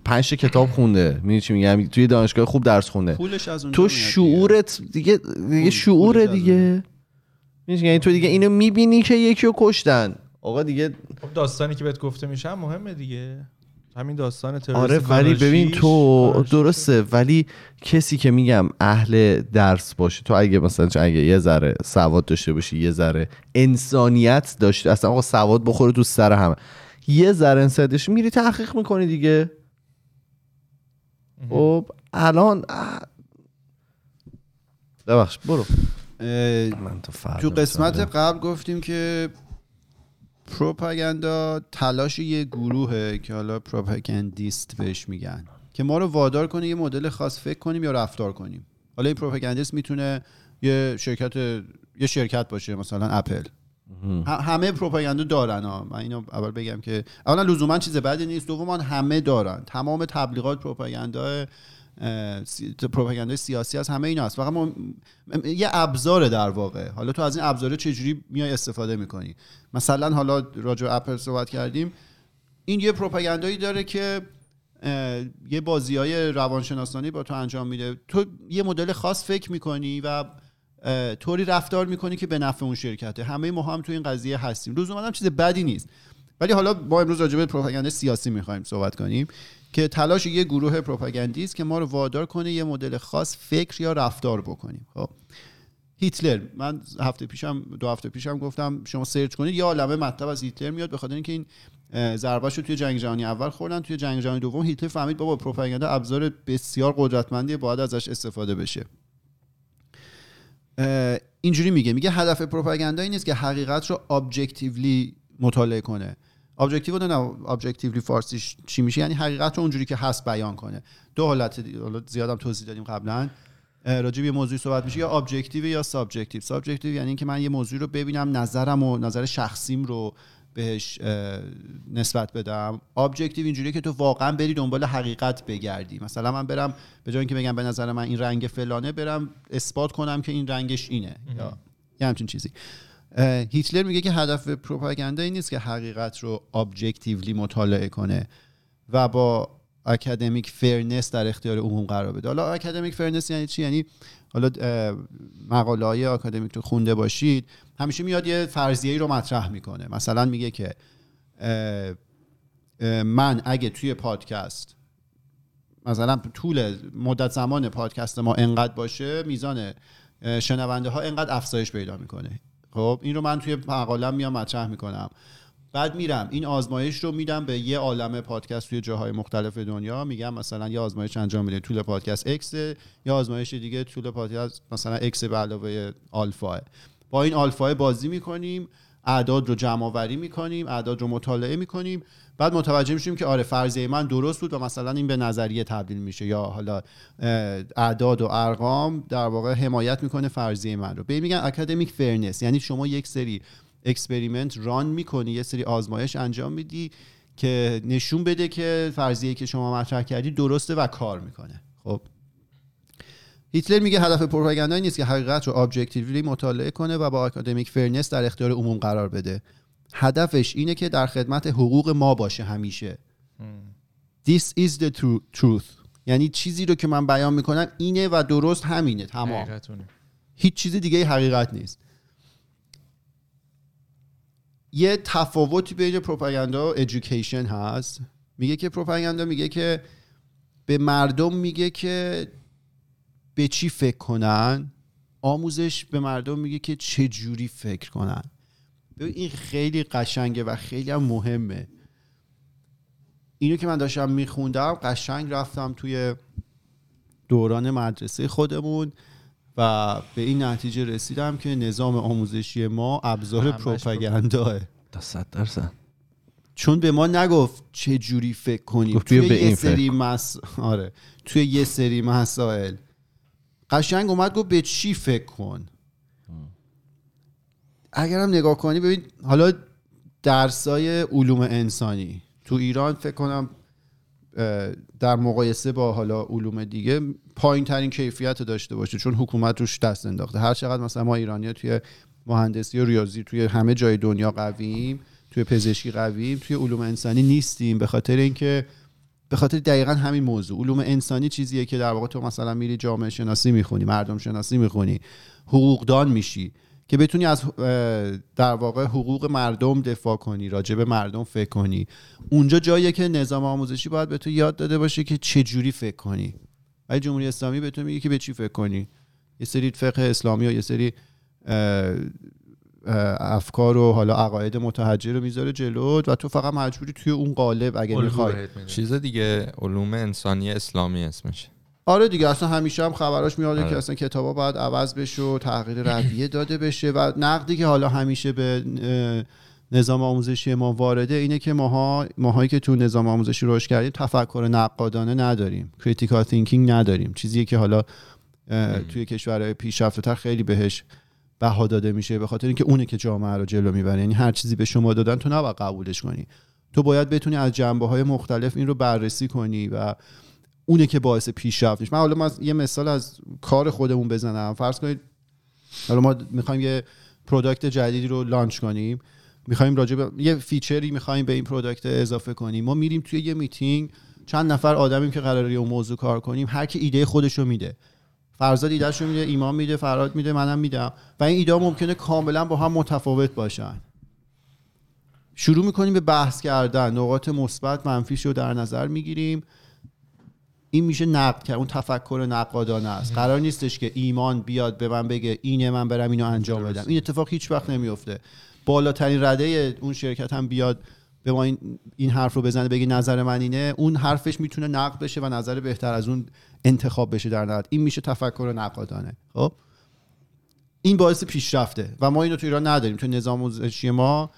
پنج تا کتاب خونده. می‌دونی چی میگم؟ توی دانشگاه خوب درس خونده. پولش از اونجا تو. شعورت دیگه دیگه از دیگه؟ یعنی تو دیگه اینو می‌بینی که یکی رو کشتن. آقا دیگه خب داستانی که بهت گفته میشه هم مهمه دیگه. همین داستان تروریست آره ولی ببین تو شیش. درسته ولی کسی که میگم اهل درس باشه تو اگه مثلا چه اگه یه ذره سواد داشته باشی یه ذره انسانیت داشته اصلا آقا سواد بخوره تو سر همه یه ذره انسانیت داشته میری تحقیق می‌کنی دیگه خب الان. ببخش برو من تو تو قسمت. قبل گفتیم که پروپاگاندا تلاش یه گروهه که حالا propagandist بهش میگن که ما رو وادار کنه یه مدل خاص فکر کنیم یا رفتار کنیم. حالا این propagandist می‌تونه یه شرکت یه شرکت باشه مثلا اپل. همه پروپاگاندا دارن ها. من اینو اول بگم که اولا لزوما چیز بدی نیست دوما همه دارن. تمام تبلیغات پروپاگاندا پروپاگاندای سیاسی از همه اینا هست. فقط ما یه ابزاره در واقع. حالا تو از این ابزاره چجوری میای استفاده می‌کنی؟ مثلا حالا راجع اپل صحبت کردیم. این یه پروپاگاندایی داره که یه بازی های روانشناسانی با تو انجام میده. تو یه مدل خاص فکر می‌کنی و طوری رفتار می‌کنی که به نفع اون شرکته. همه ما هم تو این قضیه هستیم. لزوما هم چیز بدی نیست. ولی حالا ما امروز راجع به پروپاگاندا سیاسی می‌خوایم صحبت کنیم. که تلاش یه گروه propagandist که ما رو وادار کنه یه مدل خاص فکر یا رفتار بکنیم. خب. هیتلر من هفته پیشم دو هفته پیشم گفتم شما search کنید یه عالمه مطلب از هیتلر میاد به خاطر اینکه این اه، ضربهش رو توی جنگ جهانی اول خوردن توی جنگ جهانی دوم هیتلر فهمید بابا پروپاگاندا ابزار بسیار قدرتمندی باید ازش استفاده بشه. اینجوری میگه میگه هدف پروپاگاندا این نیست که حقیقت رو objectively مطالعه کنه. objective نه objectively فارسیش چی میشه؟ یعنی حقیقت رو اونجوری که هست بیان کنه. دو حالت زیادم توضیح دادیم قبلا. راجع به یه موضوعی صحبت میشه یا objective یا subjective subjective یعنی اینکه من یه موضوعی رو ببینم نظرم و نظر شخصیم رو بهش نسبت بدم. objective اینجوریه که تو واقعا بری دنبال حقیقت بگردی. مثلا من برم به جای اینکه بگم به نظر من این رنگ فلانه برم اثبات کنم که این رنگش اینه. یا یه همچین چیزی. هیتلر میگه که هدف پروپاگاندا این نیست که حقیقت رو objectively مطالعه کنه و با academic fairness در اختیار عموم قرار بده. حالا academic fairness یعنی چی؟ یعنی حالا مقاله های اکادمیک رو خونده باشید همیشه میاد یه فرضیه رو مطرح می‌کنه. مثلا میگه که من اگه توی پادکست مثلا طول مدت زمان پادکست ما انقدر باشه میزان شنونده ها انقدر افزایش پیدا می‌کنه. خب این رو من توی مقالم میام مطرح می‌کنم. بعد میرم این آزمایش رو میدم به یه عالم پادکست توی جاهای مختلف دنیا. میگم مثلا یه آزمایش انجام میده طول پادکست x یا آزمایش دیگه طول پادکست مثلا x به علاوه آلفا. با این آلفا بازی می‌کنیم اعداد رو جمع آوری می‌کنیم اعداد رو مطالعه می‌کنیم. بعد متوجه میشیم که آره فرضیه من درست بود و مثلا این به نظریه تبدیل میشه یا حالا اعداد و ارقام در واقع حمایت می‌کنه فرضیه من رو. به میگن academic fairness یعنی شما یک سری experiment run می‌کنی یه سری آزمایش انجام میدی که نشون بده که فرضیه که شما مطرح کردی درسته و کار می‌کنه. خب. هیتلر میگه هدف پروپاگاندا نیست که حقیقت رو objectively مطالعه کنه و با academic fairness در اختیار عموم قرار بده. هدفش اینه که در خدمت حقوق ما باشه همیشه. This is the tru- truth. یعنی چیزی رو که من بیان می‌کنم اینه و درست همینه تمام. حقیقتونه. هیچ چیز دیگه حقیقت نیست. یه تفاوتی بین پروپاگاندا و ادویکیشن هست. میگه که پروپاگاندا میگه که به مردم میگه که به چی فکر کنن؟ آموزش به مردم میگه که چه جوری فکر کنن؟ ببین این خیلی قشنگه و خیلی هم مهمه. اینو که من داشتم میخوندم قشنگ رفتم توی دوران مدرسه خودمون و به این نتیجه رسیدم که نظام آموزشی ما ابزار همش پروپاگانداه تا صد درصد. چون به ما نگفت چه جوری فکر کنیم. توی توی به یه این سری مس... آره. توی یه سری مسائل. قشنگ اومد گفت به چی فکر کن؟ اگرم نگاه کنی ببین حالا درسای علوم انسانی تو ایران فکر کنم در مقایسه با حالا علوم دیگه پایین ترین کیفیت داشته باشه چون حکومت روش دست انداخته. هر چقدر مثلا ما ایرانی توی مهندسی و ریاضی توی همه جای دنیا قویم توی پزشکی قویم توی علوم انسانی نیستیم به خاطر اینکه به خاطر دقیقا همین موضوع. علوم انسانی چیزیه که در واقع تو مثلا میری جامعه شناسی می‌خونی مردم شناسی می‌خونی حقوقدان میشی. که بتونی از در واقع حقوق مردم دفاع کنی راجع به مردم فکر کنی. اونجا جاییه که نظام آموزشی باید به تو یاد داده باشه که چه جوری فکر کنی. ولی جمهوری اسلامی به تو میگه که به چی فکر کنی؟ یه سری فقه اسلامی و یه سری افکار و حالا عقاید متحجر رو می‌ذاره جلوت و تو فقط مجبوری توی اون قالب اگه می‌خوای. چیز دیگه علوم انسانی اسلامی اسمش. آره دیگه اصلا همیشه هم خبراش میاد آره. که اصلا کتابا باید عوض بشه و تغییر رویه داده بشه و نقدی که حالا همیشه به نظام آموزشی ما وارده اینه که ماها ماهایی که تو نظام آموزشی رشد کردیم تفکر نقادانه نداریم critical thinking نداریم. چیزیه که حالا توی کشورهای پیشرفته تر خیلی بهش بها داده میشه به خاطر اینکه اونه که جامعه رو جلو می‌بره. یعنی هر چیزی به شما دادن تو نباید قبولش کنی. تو باید بتونی از جنبه های مختلف این رو بررسی کنی و اونه که باعث پیشرفت میشه من حالا من یه مثال از کار خودمون بزنم. فرض کنید حالا ما می‌خوایم یه product جدیدی رو launch کنیم. می‌خوایم راجع به یه feature ی می‌خوایم به این product اضافه کنیم. ما میریم توی یه میتینگ چند نفر آدمیم که قراره اون موضوع کار کنیم هر کی ایده خودش رو میده. فرزاد ایدهش میده ایمان میده فراد میده منم میدم. و این ایده ممکنه کاملا با هم متفاوت باشن. شروع می‌کنیم به بحث کردن. نقاط مثبت منفیش رو در نظر می‌گیریم. این میشه نقد که اون تفکر نقادانه است. قرار نیستش که ایمان بیاد به من بگه اینه من برم اینو انجام بدم. این اتفاق هیچ وقت نمیفته. بالاترین رده اون شرکت هم بیاد به ما این, این حرف رو بزنه بگه نظر من اینه. اون حرفش می‌تونه نقد بشه و نظر بهتر از اون انتخاب بشه در نهایت. این میشه تفکر نقادانه. خب؟ این باعث پیشرفته و ما اینو تو ایران نداریم. تو نظام آموزشی ما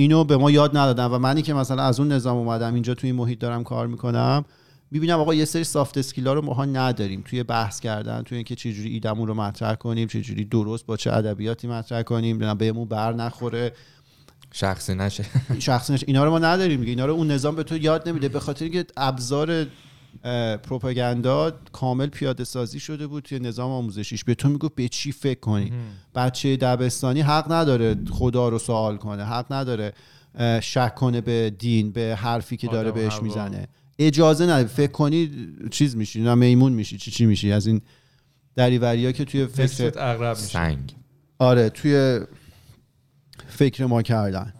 اینو به ما یاد ندادن و منی که مثلا از اون نظام اومدم اینجا توی این محیط دارم کار می‌کنم می‌بینم آقا یه سری سافت اسکیلا رو ماها نداریم. توی بحث کردن توی اینکه چجوری ایدمون رو مطرح کنیم چجوری درست با چه ادبیاتی مطرح کنیم بهمون بر نخوره. شخصی نشه. شخصی نشه. اینا رو ما نداریم اینا رو اون نظام به تو یاد نمیده. به خاطر اینکه ابزار پروپاگاندا کامل پیاده سازی شده بود توی نظام آموزشیش. به تو می‌گفت به چی فکر کنی؟ بچه دبستانی حق نداره خدا رو سوال کنه حق نداره شک کنه به دین به حرفی که داره بهش می‌زنه. اجازه نداره. فکر کنی چیز میشی نه میمون میشی چی چی میشی؟ از این دریوریا که توی فکر سنگ. آره توی فکر ما کردن.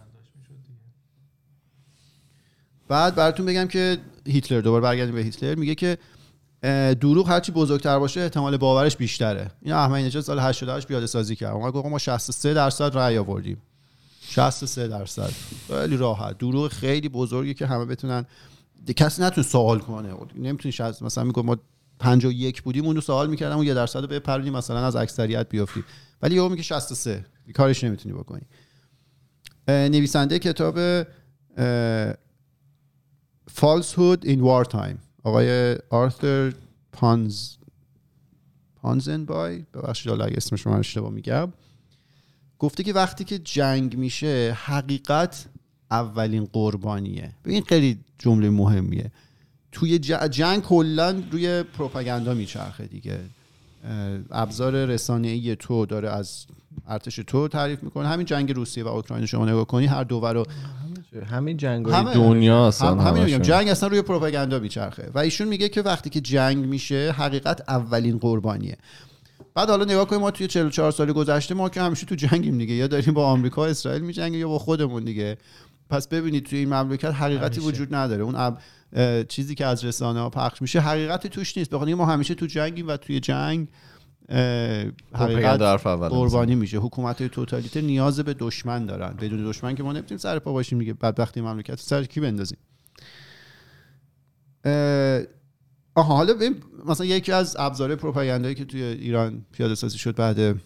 بعد براتون بگم که هیتلر دوباره برگردیم به هیتلر میگه که دروغ هرچی بزرگتر باشه احتمال باورش بیشتره. این احمدی نژاد سال 88 پیاده سازی کرد. ما گفت ما 63 درصد رأی آوردیم. 63 درصد. خیلی راحت. دروغ خیلی بزرگی که همه بتونن کسی نتونه سوال کنه. نمی‌تونی از مثلا میگم ما 51 بودیم اون رو سوال می‌کردم اون یه درصد رو بپرونیم مثلا از اکثریت بیافتی ولی یهو میگه 63 کارش نمی‌تونی بکنی. نویسنده کتاب Falsehood in Wartime. آقای آرثر پانز پانزن بای ببخشید اگه اسمش رو من اشتباه میگم. گفته که وقتی که جنگ میشه حقیقت اولین قربانیه. این خیلی جمله مهمیه. توی جنگ کلا روی پروپاگاندا میچرخه دیگه. ابزار رسانه‌ای تو داره از ارتش تو تعریف می‌کنه. همین جنگ روسیه و اوکراین شما نگاه کنی هر دوور رو همین جنگ های دنیا اصلا همین میگم جنگ اصلا روی پروپاگاندا میچرخه و ایشون میگه که وقتی که جنگ میشه حقیقت اولین قربانیه. بعد حالا نگاه کنیم ما توی 44 سال گذشته ما که همیشه تو جنگیم دیگه. یا داریم با آمریکا اسرائیل میجنگیم یا با خودمون دیگه. پس ببینید توی این مملکت حقیقتی وجود نداره. اون چیزی که از رسانه ها پخش میشه حقیقتی توش نیست. بخاطر ما همیشه تو جنگیم و توی جنگ حقیقت قربانی میشه. حکومت توتالیته نیاز به دشمن دارن. بدون دشمن که ما نمی‌تونیم سر پا باشیم. دیگه بدبختی مملکت. سر کی بندازیم؟ آها حالا مثلا یکی از ابزار پروپاگاندایی که توی ایران پیاده سازی شد بعد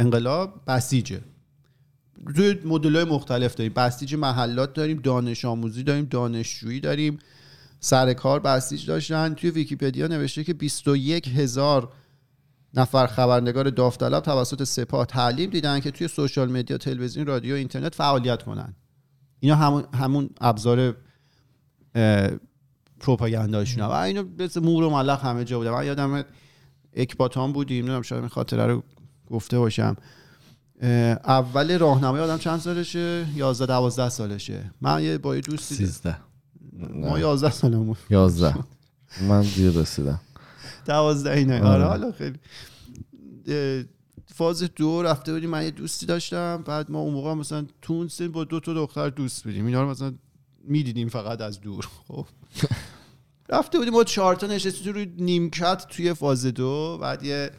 انقلاب بسیجه توی مدل مختلف داریم. بسیج محلات داریم دانش آموزی داریم دانشجویی داریم. سر کار بسیج داشتن. توی ویکیپدیا نوشته که 21 هزار نفر خبرنگار داوطلب توسط سپاه تعلیم دیدن که توی سوشال مدیا تلویزیون رادیو اینترنت فعالیت کنن. اینا همون همون ابزار پروپاگانداشون و اینو مثل مور و ملخ همه جا بوده. من یادم اکباتان بودیم. نمی‌دونم شاید این خاطره رو گفته باشم. اول راهنمای آدم چند سالشه؟ 11 12 سالشه. من یه با یه دوستی 13 ما 11 سالمون 11 من دیر رسیدم. 12 اینه آره. حالا خیلی. فاز دو رفته بودیم من یه دوستی داشتم بعد ما اون موقع مثلا تو سن با دو تا دختر دوست بودیم. اینا رو مثلا می‌دیدیم فقط از دور. خب. رفته بودیم ما چهار تا نشستیم روی نیمکت توی فاز دو. بعد یه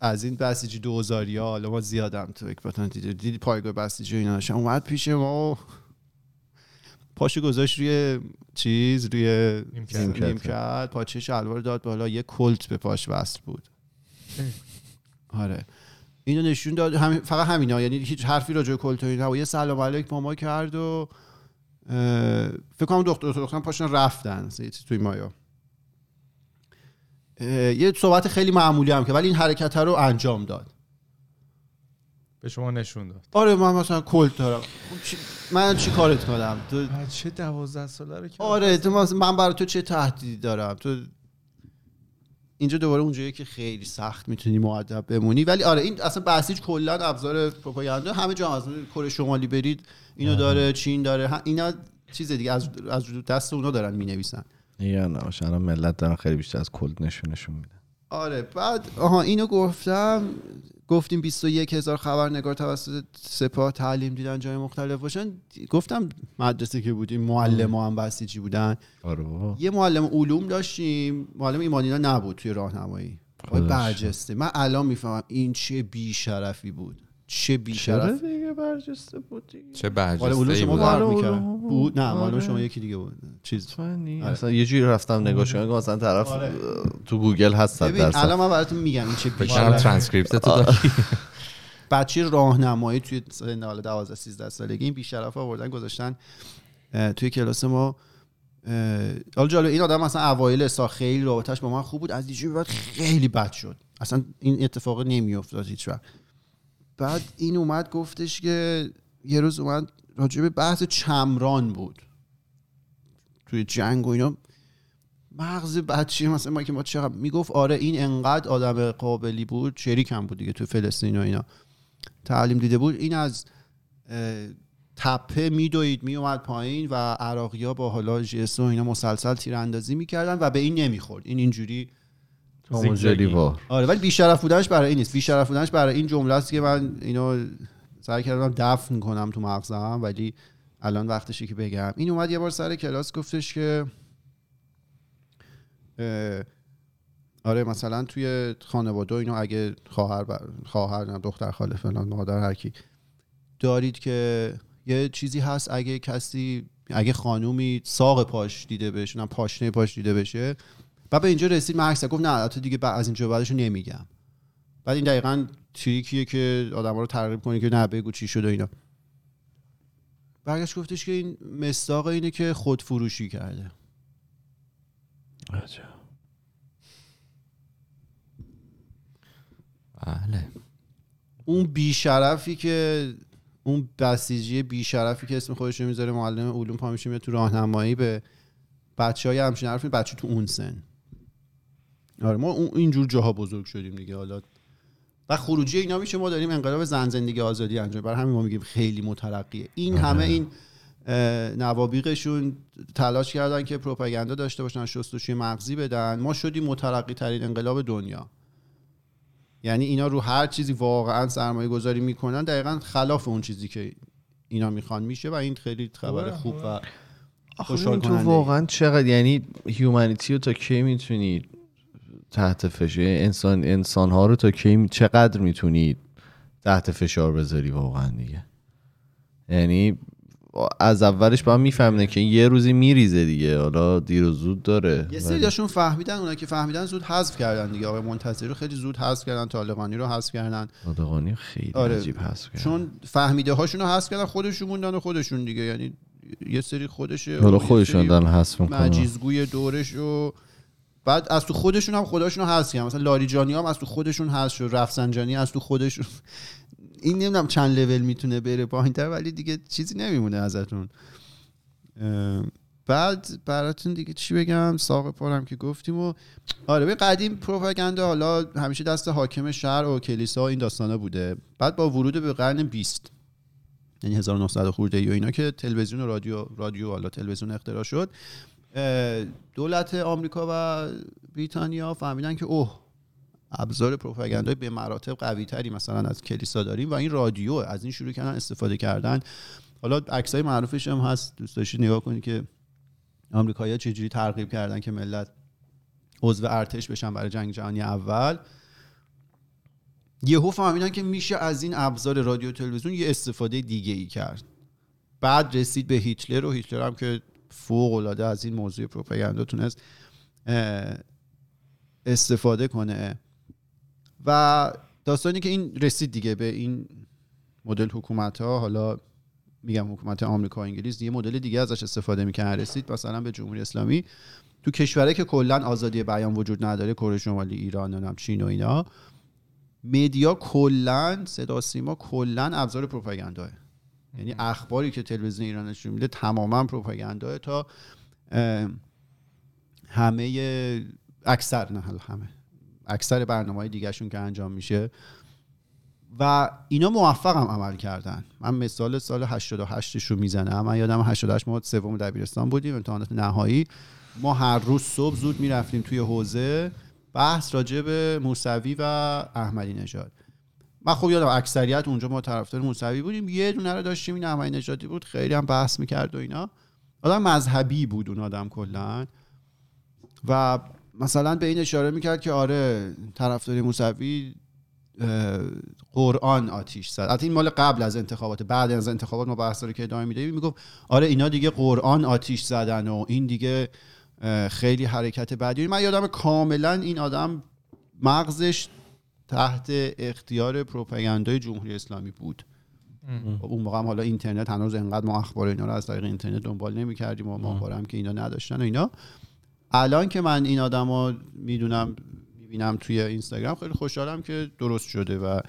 از این بسیجی دوزاری ها حالا ما زیادم تو اکباتان دیدی دیدی پایگاه بسیجی اینا داشتم اومد پیش ما پاشو گذاشت روی چیز روی نیمکت. پاچه شلوار داد بالا یه کلت به پاش وصل بود. آره. اینو نشون داد. هم فقط همینا. یعنی هیچ حرفی راجع کلت و اینا. یه سلام علیک ماما کرد و فکر کنم دختر دختر پاشون رفتن. توی مایا. یه صحبت خیلی معمولی هم که ولی این حرکت رو انجام داد. به شما نشون داد. آره من مثلا کلت دارم. من چی کارت کنم تو بچه دوازده ساله رو که آره تو مثلا من برای تو چه تهدیدی دارم؟ تو اینجا دوباره اونجایی که خیلی سخت می‌تونی معدب بمونی. ولی آره این اصلا بسیج کلا ابزار پروپاگاندا همه جا از کره شمالی برید اینو داره چین داره اینا چیز دیگه از از دست اونا دارن می‌نویسن. یا نه الان ملت دارن خیلی بیشتر از کلد نشونشون میدن. آره بعد آها اینو گفتم گفتیم 21 هزار خبرنگار توسط سپاه تعلیم دیدن جای مختلف باشن. گفتم مدرسه که بودیم معلم هم بسیجی بودن؟ آره. یه معلم علوم داشتیم. معلم ایمانینا نبود توی راهنمایی. آقای. برجسته. من الان می‌فهمم این چه بیشرفی بود. چه بیشرف دیگه برجسته بود دیگه؟ چه برجسته شما فرق می‌کرد. علوم بود. بود. نه آره. شما یکی دیگه بود. چیز. آره. اصلا یه جوری رفتم نگاه کردم که مثلا طرف آره. تو گوگل هست صد ببین درصد. الان من براتون میگم این چه بیشرفی ترانسکریپت تو داری؟ بچه راهنمایی توی سن حالا 12 13 سالگی این بیشرف آوردن گذاشتن توی کلاس ما. حالا جالب این آدم مثلا اوایل سال خیلی رابطش با من خوب بود از دیجی بعد خیلی بد شد. اصلا این اتفاق نمیافتاد هیچ وقت بعد این اومد گفتش که یه روز اومد راجع به بحث چمران بود. توی جنگ و اینا. مغز بچه مثلا ما که ما چقدر می‌گفت آره این انقدر آدم قابلی بود شریک هم بود دیگه تو فلسطین و اینا. تعلیم دیده بود. این از تپه میدوید میومد پایین و عراقی ها با حالا جس و اینا مسلسل تیراندازی می‌کردن و به این نمی‌خورد. این اینجوری آره ولی بیشرف بودنش برای این نیست. بیشرف بودنش برای این جمله است که من اینو سعی کردم دفن کنم تو مغزم ولی الان وقتشه که بگم. این اومد یه بار سر کلاس گفتش که آره مثلا توی خانواده و اینا اگه خواهر بر- خواهر نه دختر خاله فلان مادر هر کی دارید که یه چیزی هست اگه کسی اگه خانومی ساق پاش دیده بشه نه پاشنه پاش دیده بشه و به اینجا رسید من عکس زدم. گفت نه تو دیگه بعد از اینجا بعدش نمیگم. بعد این دقیقا تریکیه که آدم رو ترغیب کنی که نه بگو چی شده اینا. برگشت گفتش که این مستاق اینه که خود فروشی کرده. بله. اون بیشرفی که اون بسیجی بیشرفی که اسم خودش رو می‌ذاره معلم علوم پا میشه میاد تو راهنمایی به بچه های همچین حرف بچه تو اون سن. آره ما اون اینجور جاها بزرگ شدیم دیگه حالا. و خروجی اینا میشه ما داریم انقلاب زن زندگی آزادی انجام برای همین ما میگیم خیلی مترقیه. این همه این نوابیقشون تلاش کردن که پروپاگاندا داشته باشن شستشوی مغزی بدن. ما شدیم مترقی ترین انقلاب دنیا. یعنی اینا رو هر چیزی واقعا سرمایه گذاری می‌کنن دقیقا خلاف اون چیزی که اینا می‌خوان. میشه و این خیلی خبر خوب و خوشحال آخه تو کننده. واقعا چقدر یعنی هیومانیتی رو تا کی می‌تونی تحت فشار. انسان انسان ها رو تا کی چقدر می‌تونی تحت فشار بذاری واقعا دیگه؟ یعنی از اولش با هم که یه روزی میریزه دیگه. حالا دیر و زود داره. یه سریاشون فهمیدن اونا که فهمیدن زود حذف کردن دیگه. آقای منتظری رو خیلی زود حذف کردن طالقانی رو حذف کردن. صادقانی خیلی آره. عجیب هست که. چون فهمیده هاشون رو حذف کردن خودشون موندن و خودشون دیگه. یعنی یه سری خودشه حالا خودشون دارن حذف می‌کنن. مجیزگوی دورش و بعد از تو خودشون هم خداشون رو کردن. مثلا لاریجانی هم از تو خودشون حذف شد رفسنجانی از تو خودشون. این نمی‌دونم چند لول می‌تونه بره پایینتر ولی دیگه چیزی نمیمونه ازتون. بعد براتون دیگه چی بگم؟ ساق پارم که گفتیم و آره به قدیم پروپاگاندا حالا همیشه دست حاکم شهر و کلیسا و این داستانا بوده. بعد با ورود به قرن 20 یعنی 1900 خورده ای و اینا که تلویزیون و رادیو رادیو حالا تلویزیون اختراع شد دولت آمریکا و بریتانیا فهمیدن که اوه ابزار پروپاگاندا به مراتب قوی تری مثلا از کلیسا داریم و این رادیو از این شروع کردن استفاده کردن. حالا عکسای معروفش هم هست دوست داشتید نگاه کنید که آمریکایی‌ها چجوری ترغیب کردن که ملت عضو ارتش بشن برای جنگ جهانی اول. یهو فهمیدن که میشه از این ابزار رادیو تلویزیون یه استفاده دیگه ای کرد. بعد رسید به هیتلر و هیتلر هم که فوق العاده از این موضوع پروپاگاندا تونست استفاده کنه. و داستانی که این رسید دیگه به این مدل حکومت ها حالا میگم حکومت آمریکا و انگلیس یه مدل دیگه ازش استفاده می‌کنن رسید مثلا به جمهوری اسلامی. تو کشوره که کلا آزادی بیان وجود نداره کره شمالی ایران نمی‌دونم چین و اینا مدیا کلا صدا سیما کلا ابزار پروپاگانداه یعنی اخباری که تلویزیون ایران نشون میده تماما پروپاگانداه تا همه اکثر نه همه اکثر برنامه های دیگهشون که انجام میشه. و اینا موفق هم عمل کردن. من مثال سال 88 رو می‌زنم. من یادم 88 ما سوم دبیرستان بودیم امتحانات نهایی. ما هر روز صبح زود می‌رفتیم توی حوزه. بحث راجع به موسوی و احمدی نژاد. من خب یادم اکثریت اونجا ما طرفدار موسوی بودیم. یه دونه رو داشتیم این احمدی نژادی بود خیلی هم بحث می‌کرد و اینا. آدم مذهبی بود اون آدم کلا. و مثلا به این اشاره می‌کرد که آره طرفدار موسوی قرآن آتیش زد. البته این مال قبل از انتخابات بعد از انتخابات ما بحث که ادامه میدیم می‌گفت آره اینا دیگه قرآن آتیش زدن و این دیگه خیلی حرکت بدی. من یادم کاملا این آدم مغزش تحت اختیار پروپاگاندای جمهوری اسلامی بود. اون موقع هم حالا اینترنت هنوز انقدر ما اخبار اینا رو از طریق اینترنت دنبال نمی‌کردیم و ما هم که اینا نداشتن و اینا. الان که من این آدم رو می‌دونم می‌بینم توی اینستاگرام خیلی خوشحالم که درست شده و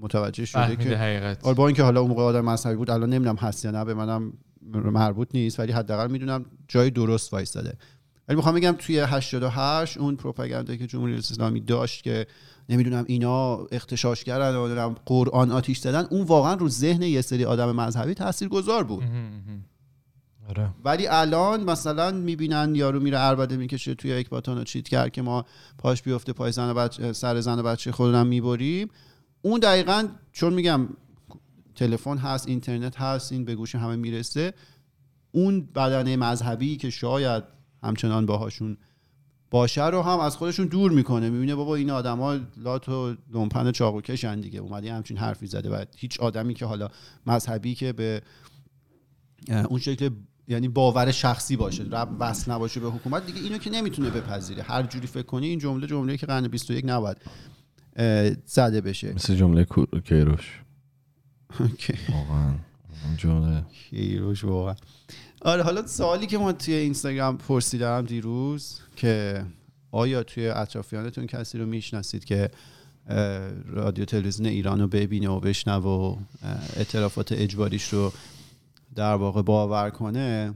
متوجه شده که حقیقت. با اینکه حالا اون موقع آدم مذهبی بود الان نمی‌دونم هست یا نه به منم مربوط نیست ولی حداقل می‌دونم جای درست وایستاده. ولی می‌خوام بگم توی 88 اون پروپاگاندا که جمهوری اسلامی داشت که نمی‌دونم اینا اختشاشگرن و نمی‌دونم قرآن آتیش زدن اون واقعا رو ذهن یه سری آدم مذهبی تاثیرگذار بود. آره. ولی الان مثلا می‌بینن یارو میره اربده می‌کشه توی یک باتون و چیت کرد که ما پاش بیفته پای زن و بچه سر زن و بچه خودمون می‌بریم. اون دقیقا چون میگم تلفن هست اینترنت هست این به گوش همه می‌رسه. اون بدنه مذهبی که شاید همچنان باهاشون باشه رو هم از خودشون دور می‌کنه. می‌بینه بابا این آدما لات و لومپن چاقو کشن دیگه. اومدی همچین حرفی زده و هیچ آدمی که حالا مذهبی که به اون شکل یعنی باور شخصی باشه رب وصل نباشه به حکومت دیگه اینو که نمی‌تونه بپذیره. هر جوری فکر کنی این جمله جمله که قرن 21 نباید زده بشه. مثل جمله کیروش. اوکی. واقعا. جمله. کیروش واقعا. آره حالا سوالی که ما توی اینستاگرام پرسیدم دیروز که آیا توی اطرافیانتون کسی رو می‌شناسید که رادیو تلویزیون ایران رو ببینه و بشنوه و اعترافات اجباریش رو در واقع باور کنه؟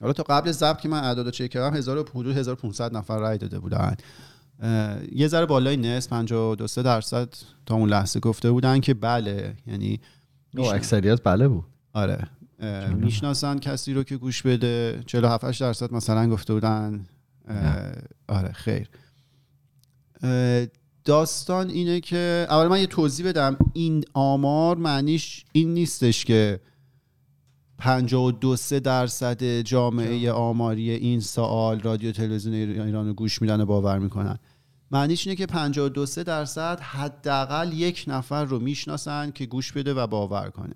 حالا تا قبل ضبط که من اعداد چک کردم 1000 و حدود 1500 نفر رای داده بودن. یه ذره بالای نصف 52 درصد تا اون لحظه گفته بودن که بله یعنی اکثریت بله بود. آره. می‌شناسن کسی رو که گوش بده؟ 47 8 درصد مثلا گفته بودن. آره خیر. داستان اینه که اول من یه توضیح بدم. این آمار معنیش این نیستش که 52 3 درصد جامعه آماری این سال رادیو تلویزیون ایران رو گوش میدن و باور می‌کنن. معنیش اینه که 52 3 درصد حداقل یک نفر رو می‌شناسن که گوش بده و باور کنه.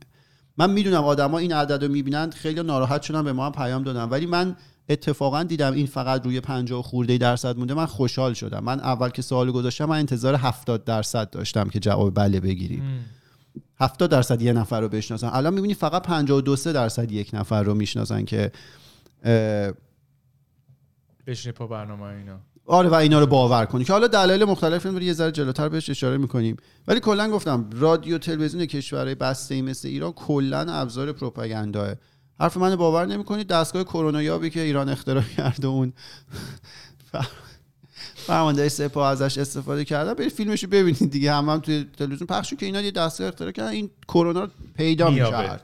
من می‌دونم آدما این عدد رو می‌بینن خیلی ناراحت شدن به ما هم پیام دادن. ولی من اتفاقا دیدم این فقط روی 50 خورده درصد مونده. من خوشحال شدم. من اول که سوال گذاشتم من انتظار 70 درصد داشتم که جواب بله بگیریم 70 درصد یه نفر رو بشناسن. الان می‌بینی فقط 52 3 درصد یک نفر رو می‌شناسن که اه، بشینی پا برنامه اینا. آره و اینا رو باور کنی. که حالا دلایل مختلف رو یه ذره جلوتر بهش اشاره می‌کنیم. ولی کلا گفتم رادیو تلویزیون کشورهای بسته ای مثل ایران کلا ابزار پروپاگانداه حرف من باور نمی‌کنید دستگاه کرونا یابی که ایران اختراع کرده اون فرمانده سپاه ازش استفاده کرده برید فیلمش رو ببینید دیگه. هم, هم توی تلویزیون پخش که اینا یه دستگاه اختراع کردن. این کرونا رو پیدا. می‌کرد.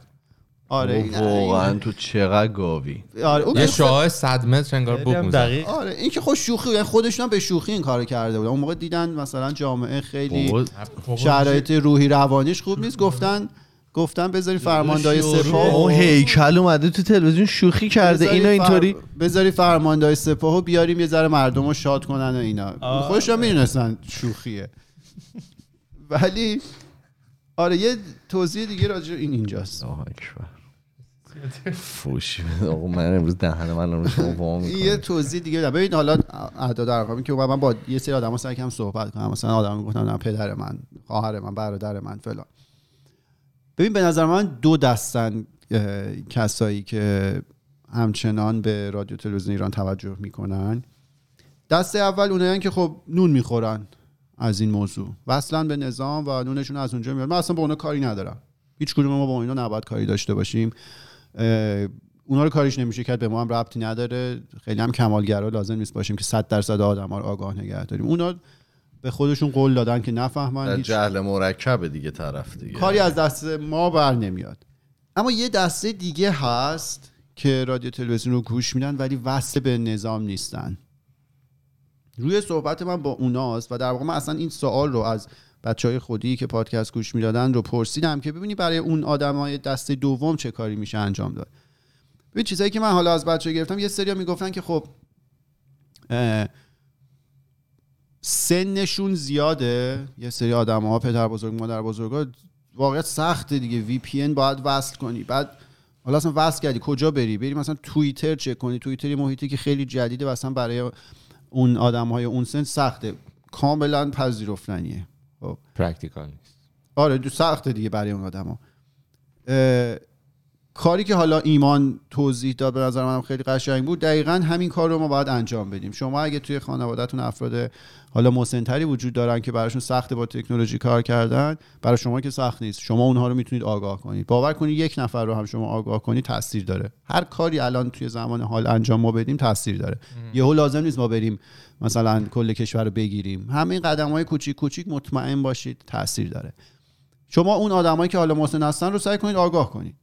آره این- واقعا تو چقدر گاوی. آره اون یه شعاع 100 متر انگار می‌زد. دقیق. آره این که خود شوخی یعنی خودشون هم به شوخی این کارو کرده بودن. اون موقع دیدن مثلا جامعه خیلی شرایط روحی روانیش خوب نیست. گفتن گفتن بذاری فرماندهای سپاه. اون هیکل اومده تو تلویزیون شوخی کرده. اینا اینطوری فر... بذاری فرماندهای سپاهو بیاریم یه ذره مردم رو شاد کنن و اینا. آه. خودشون می‌دونستن شوخیه. ولی آره یه توضیح دیگه راجع این اینجاست. آه آقا من امروز دهن من رو شما یه توضیح دیگه بدم. ببین حالا اعداد ارقامی که من با یه سری آدما سعی کردم صحبت کنم مثلا آدم می‌گفتن پدر من خواهر من برادر من فلان. ببین به نظر من دو دستن کسایی که همچنان به رادیو تلویزیون ایران توجه می‌کنن. دسته اول اونایان که خب نون می‌خورن از این موضوع. وصلا به نظام و نونشون از اونجا میاد. من اصلا با اونا کاری ندارم. هیچ کدوم ما با اینا نباید کاری داشته باشیم. اونا رو کاریش نمیشه کرد به ما هم ربطی نداره. خیلی هم کمالگرا لازم نیست باشیم که 100 درصد آدم ها رو آگاه نگه داریم. اونا به خودشون قول دادن که نفهمن جهل مرکب دیگه طرف دیگه. کاری از دست ما بر نمیاد. اما یه دسته دیگه هست که رادیو تلویزیون رو گوش میدن ولی وصل به نظام نیستن. روی صحبت من با اوناست و در واقع من اصلا این سوال رو از بچه های خودی که پادکست گوش می‌دادن رو پرسیدم که ببینی برای اون آدمای دسته دوم چه کاری میشه انجام داد. ببین چیزایی که من حالا از بچه گرفتم یه سری می‌گفتن که خب سنشون زیاده. یه سری آدم ها پدر بزرگ مادر بزرگ ها واقعیت سخته دیگه. وی پی ان باید وصل کنی. بعد حالا اصلا وصل کردی. کجا بری؟ بری مثلا توییتر چک کنی. توییتر یه محیطی که خیلی جدیده و اصلا برای اون آدم های اون سن سخته. کاملا پذیرفتنیه. خب. practical نیست. آره دو سخته دیگه برای اون آدما کاری که حالا ایمان توضیح داد به نظر منم خیلی قشنگ بود. دقیقا همین کار رو ما باید انجام بدیم. شما اگه توی خانوادهتون افراد حالا مسنتری وجود دارن که براشون سخته با تکنولوژی کار کردن برای شما که سخت نیست. شما اونها رو می‌تونید آگاه کنید. باور کنید یک نفر رو هم شما آگاه کنید تاثیر داره. هر کاری الان توی زمان حال انجام ما بدیم تاثیر داره. یهو لازم نیست ما بریم مثلا کل کشور رو بگیریم. همین قدم های کوچیک کوچیک مطمئن باشید تاثیر داره. شما اون آدمایی که حالا مسن هستن رو سعی کنید آگاه کنید.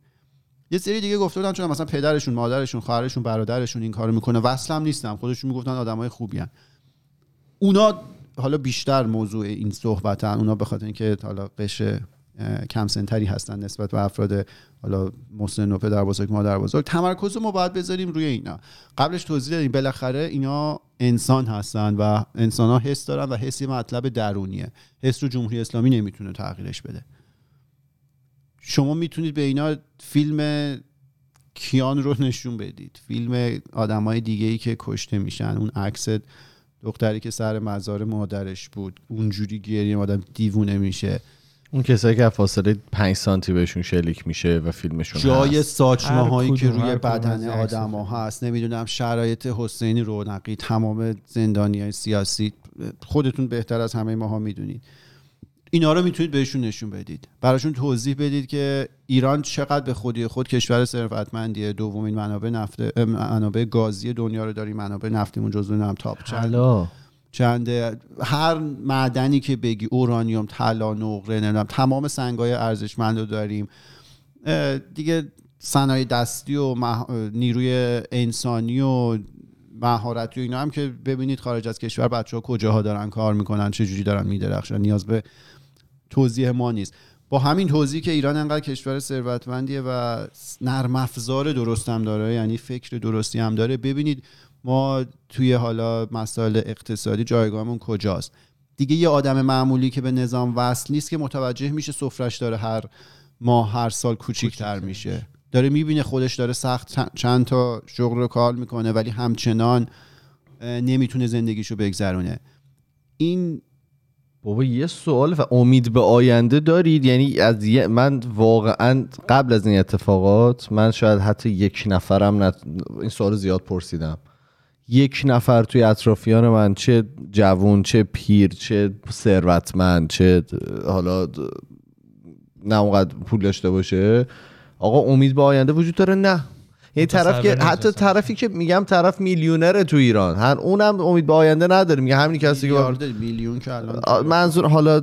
یه سری دیگه گفته بودن چون مثلا پدرشون مادرشون خواهرشون برادرشون این کارو می‌کنه. وصل هم نیستم. خودشون می‌گفتن آدمای خوبی هن. اونا حالا بیشتر موضوع این صحبتن. اونا به خاطر اینکه حالا قش کم سنتری هستن نسبت به افراد حالا مسن و پدر بزرگ مادر بزرگ. تمرکز ما باید بذاریم روی اینا. قبلش توضیح دادیم بالاخره اینا انسان هستن و انسان ها حس دارن و حس یه مطلب درونیه. حس رو جمهوری اسلامی نمی‌تونه تغییرش بده. شما می‌تونید به اینا فیلم کیان رو نشون بدید. فیلم آدمای دیگه ای که کشته میشن. اون عکس دختری که سر مزار مادرش بود. اونجوری گریه آدم دیوونه میشه. اون کسایی که فاصله 5 سانتی بهشون شلیک میشه و فیلمشون جای هست. ساچمه هایی که روی بدن از این عکس‌ها. آدم ها هست. نمی‌دونم شرایط حسینی رونقی تمام زندانی های سیاسی. خودتون بهتر از همه ماها می‌دونید. اینا رو می‌تونید بهشون نشون بدید. براشون توضیح بدید که ایران چقدر به خودی خود کشور ثروتمندیه. دومین منابع نفت منابع گازی دنیا رو داریم. منابع نفتیمون جزو نم تاپ چند چنده هر معدنی که بگی اورانیوم طلا نقره نمی‌دونم تمام سنگای ارزشمند رو داریم. دیگه صنایع دستی و مه- نیروی انسانی و مهارتی و اینا هم که ببینید خارج از کشور بچه ها کجاها دارن کار می‌کنن چه جوری دارن میدرخشن نیاز به توضیح ما نیست. با همین توضیح که ایران انقدر کشور ثروتمندیه و نرم افزار درست داره یعنی فکر درستی هم داره ببینید ما توی حالا مسائل اقتصادی جایگاهمون کجاست؟ دیگه یه آدم معمولی که به نظام وصل نیست که متوجه میشه سفرش داره هر ماه هر سال کوچیکتر میشه. داره می‌بینه خودش داره سخت چند- تا شغل رو کار می‌کنه ولی همچنان نمی‌تونه زندگیشو بگذرونه. این بابا یه سوال و امید به آینده دارید؟ یعنی از یه- من واقعا قبل از این اتفاقات من شاید حتی یک نفرم نت... این سوال زیاد پرسیدم. یک نفر توی اطرافیان من چه جوون چه پیر چه ثروتمند چه حالا نه اونقدر پول داشته باشه. آقا امید به آینده وجود داره؟ نه. یعنی طرف که حتی طرفی که میگم طرف میلیونره تو ایران. هر اونم امید به آینده نداره. میگه همین کسی که میلیارد میلیون که الان منظور حالا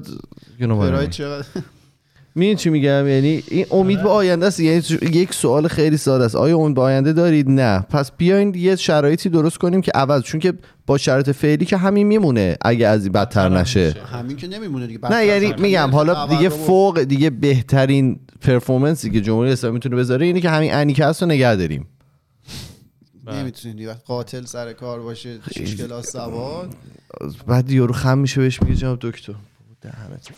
می‌دونی چی میگم؟ یعنی این امید به آینده است. یعنی یک سوال خیلی ساده است. آیا امید به آینده دارید؟ نه. پس بیاین یه شرایطی درست کنیم که عوض چون که با شرایط فعلی که همین میمونه اگه از این بدتر نشه. همین که نمیمونه دیگه نه یعنی بدتر میگم. حالا دیگه فوق دیگه بهترین پرفورمنسی که جمهوری اسلامی می‌تونه بذاره اینه که همین انیکس رو نگه داریم. نمی‌تونی وقت قاتل سر کار باشه شش کلاس سواد. بعد یارو خم میشه بهش میگه جناب دکتر. دهنت.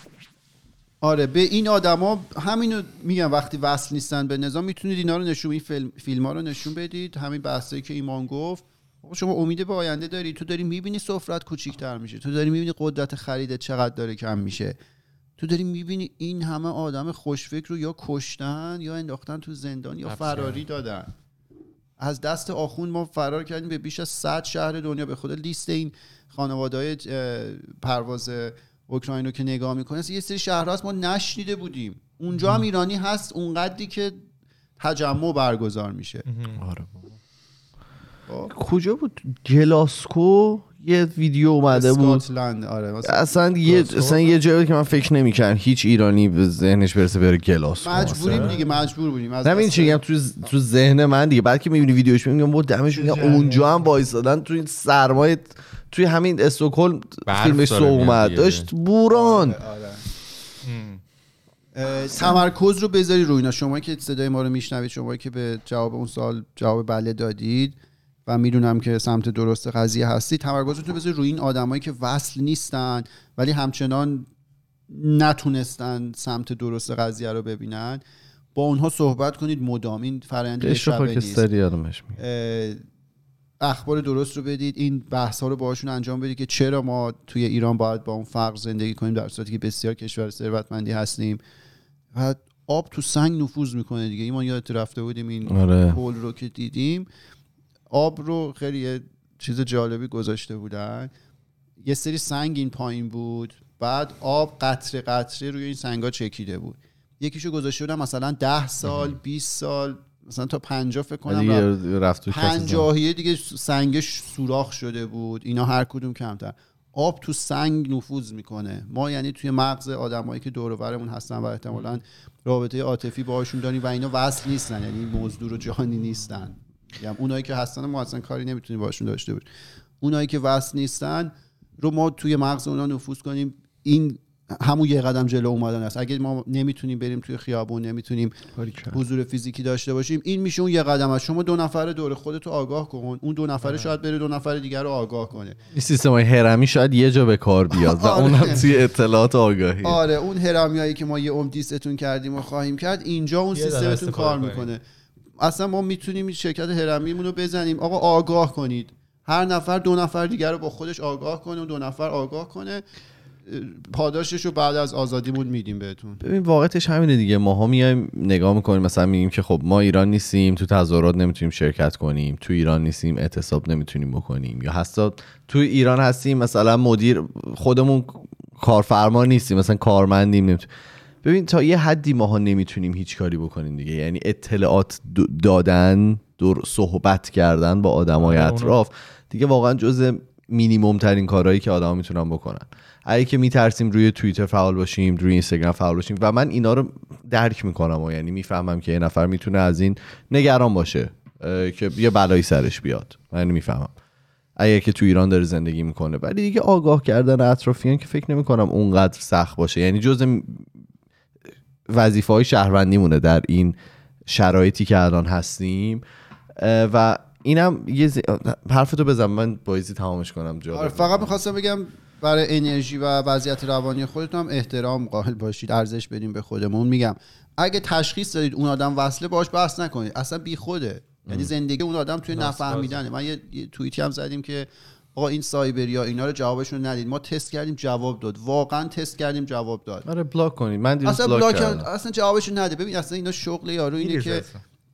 آره به این آدما همینو میگم وقتی وصل نیستن به نظام می‌تونید اینا رو نشون این فیلم فیلم ها رو نشون بدید همین بحثایی که ایمان گفت. شما امید به آینده داری تو داری می‌بینی سفرت کوچیکتر میشه. تو داری می‌بینی قدرت خریده چقدر داره کم میشه. تو داری می‌بینی این همه آدم خوشفکر رو یا کشتن یا انداختن تو زندان یا فراری دادن. از دست آخوند ما فرار کردیم به بیش از 100 شهر دنیا. به خود لیست این خانواده های پرواز اوکراین رو که نگاه می‌کنه یه سری شهرها هست ما نشنیده بودیم. اونجا هم ایرانی هست اونقدری که تجمع برگزار میشه. آره کجا بود؟ گلاسکو یه ویدیو اومده بود. اسکاتلند آره اصلا یه اصلا یه جایی بود که من فکر نمی‌کردم هیچ ایرانی به ذهنش برسه بره گلاسکو مجبوریم. دیگه مجبور بودیم. از دست- چی میگم؟ تو تو ذهن من دیگه. بعد که می‌بینی ویدیوش میگم بود دمش میگم اونجا هم وایسادن تو این سرمایه توی همین استکهلم فیلمش میاد اومد. داشت بوران. آره. اه، تمرکز رو بذاری روی اینا. شما که صدای ما رو میشنوید شما که به جواب اون سال جواب بله دادید و می‌دونم که سمت درست قضیه هستی تمرکزتون رو بذاری روی این آدمایی که وصل نیستن ولی همچنان نتونستن سمت درست قضیه رو ببینن. با اونها صحبت کنید. مدام این فرآیند شبه نیست خاکستری یادمش میاد اه، اخبار درست رو بدید. این بحث ها رو باهاشون انجام بدید که چرا ما توی ایران باید با اون فقر زندگی کنیم در صورتی که بسیار کشور ثروتمندی هستیم. و آب تو سنگ نفوذ می‌کنه دیگه. ایمان یادت رفته بودیم این آره. پل رو که دیدیم. آب رو خیلی یه چیز جالبی گذاشته بودن. یه سری سنگ این پایین بود. بعد آب قطره قطره روی این سنگا چکیده بود. یکیشو گذاشته بودن مثلا ده سال 20 سال. مثلا تا پنجاه فکر کنم رفت. دیگه رفت. تو کسی زن. پنجاهیه دیگه سنگش سوراخ شده بود. اینا هر کدوم کمتر. آب تو سنگ نفوذ می‌کنه. ما یعنی توی مغز آدمایی که دور و برمون هستن و احتمالا رابطه عاطفی باهاشون داریم و اینا وصل نیستن. یعنی مزدور و جهانی نیستن. یعنی اونایی که هستن ما اصلا کاری نمی‌تونیم باشون داشته باشیم. اونایی که وصل نیستن رو ما توی مغز اونا نفوذ کنیم. این همون یه قدم جلو اومدن است. اگه ما نمی‌تونیم بریم توی خیابون نمی‌تونیم حضور فیزیکی داشته باشیم این میشه اون یه قدم از شما دو نفر دور خودت رو آگاه کن. اون دو نفره شاید بره دو نفر دیگر رو آگاه کنه. این سیستم های هرمی شاید یه جا به کار بیاد و آره. اونم توی اطلاعات آگاهی. آره اون هرمیایی که ما یه عمر دیستون کردیم و خواهیم کرد اینجا اون سیستمتون کار. می‌کنه. اصلا ما می‌تونیم این شرکت هرمیمون رو بزنیم. آقا آگاه کنید. هر نفر دو نفر دیگر رو با خودش آگاه کنه و دو نفر آگاه کنه. پاداشش رو بعد از آزادیمون میدیم بهتون. ببین واقعتش همینه دیگه. ماها میایم نگاه می‌کنیم مثلا میگیم که خب ما ایران نیستیم تو تظاهرات نمی‌تونیم شرکت کنیم تو ایران نیستیم اعتصاب نمی‌تونیم بکنیم. یا حتی تو ایران هستیم مثلا مدیر خودمون کارفرما نیستیم مثلا کارمندیم نمی‌تونیم ببین تا یه حدی ماها نمی‌تونیم هیچ کاری بکنیم دیگه. یعنی اطلاعات دادن دور صحبت کردن با آدمای آره، اطراف دیگه واقعا جز مینیمم ترین کارهایی که آدما می‌تونن بکنن. اگه که میترسیم روی توییتر فعال باشیم روی اینستاگرام فعال باشیم و من اینا رو درک می‌کنم و یعنی می‌فهمم که یه نفر می‌تونه از این نگران باشه که یه بلایی سرش بیاد. من می‌فهمم. اگه که تو ایران داره زندگی می‌کنه. ولی دیگه آگاه کردن اطرافیان که فکر نمی‌کنم اونقدر سخت باشه. یعنی جز وظیفه های شهروندی مونه در این شرایطی که الان هستیم. و اینم یه ز... حرفتو بزن. من بایزی تمامش کنم جا آره فقط می‌خواستم بگم برای انرژی و وضعیت روانی خودتون هم احترام قائل باشید ارزش بدیم به خودمون. میگم اگه تشخیص دادید اون آدم وصله باش بحث نکنید. اصلا بی خوده. یعنی زندگی اون آدم توی نفهمیدنه. من یه, توییتی هم زدیم که آقا این سایبریا اینا رو جوابشون ندید. ما تست کردیم جواب داد. واقعا تست کردیم جواب داد. آره بلاک کنید. من اصلا بلاک کردم. اصلا جوابشون نده. ببین اصلا اینا شغل یارو اینه که.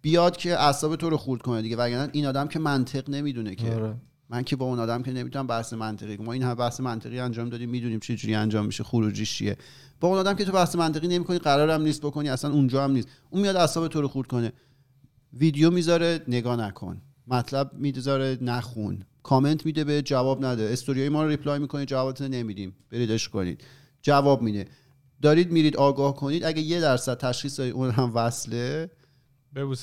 بیاد که اعصاب تو رو خورد کنه دیگه. وگرنه این آدم که منطق نمی‌دونه که. آره. من که با اون آدم که نمی‌تونم بحث منطقی ما این همه بحث منطقی انجام دادیم می‌دونیم چه جوری انجام میشه خروجیش چیه. با اون آدم که تو بحث منطقی نمی‌کنی قرارم نیست بکنی اصلا اونجا هم نیست. اون میاد اعصاب تو رو خورد کنه. ویدیو می‌ذاره نگاه نکن. مطلب می‌ذاره نخون. کامنت میده به جواب نده. استوریای ما رو ریپلای می‌کنید جوابتون نمیدیم. برید عشق کنید. جواب میده. دارید میرید آگاه کنید. اگه یه درصد تشخیص اون هم وصله.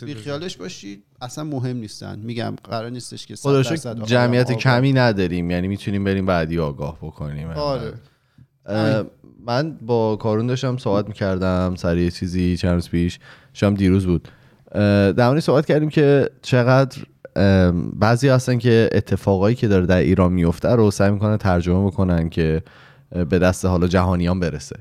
بی خیالش باشید. اصلا مهم نیستن. میگم قرار نیستش که 100 خدا درصد شکر آدم جمعیت آگاه- کمی نداریم. یعنی می‌تونیم بریم بعدی آگاه بکنیم. آره. من با کارون داشتم صحبت می‌کردم سر یه چیزی چند روز پیش. شام دیروز بود. در مورد صحبت کردیم که چقدر بعضی هستن که اتفاقایی که داره در ایران میفته رو سعی می‌کنن ترجمه بکنن که به دست حالا جهانیان برسه.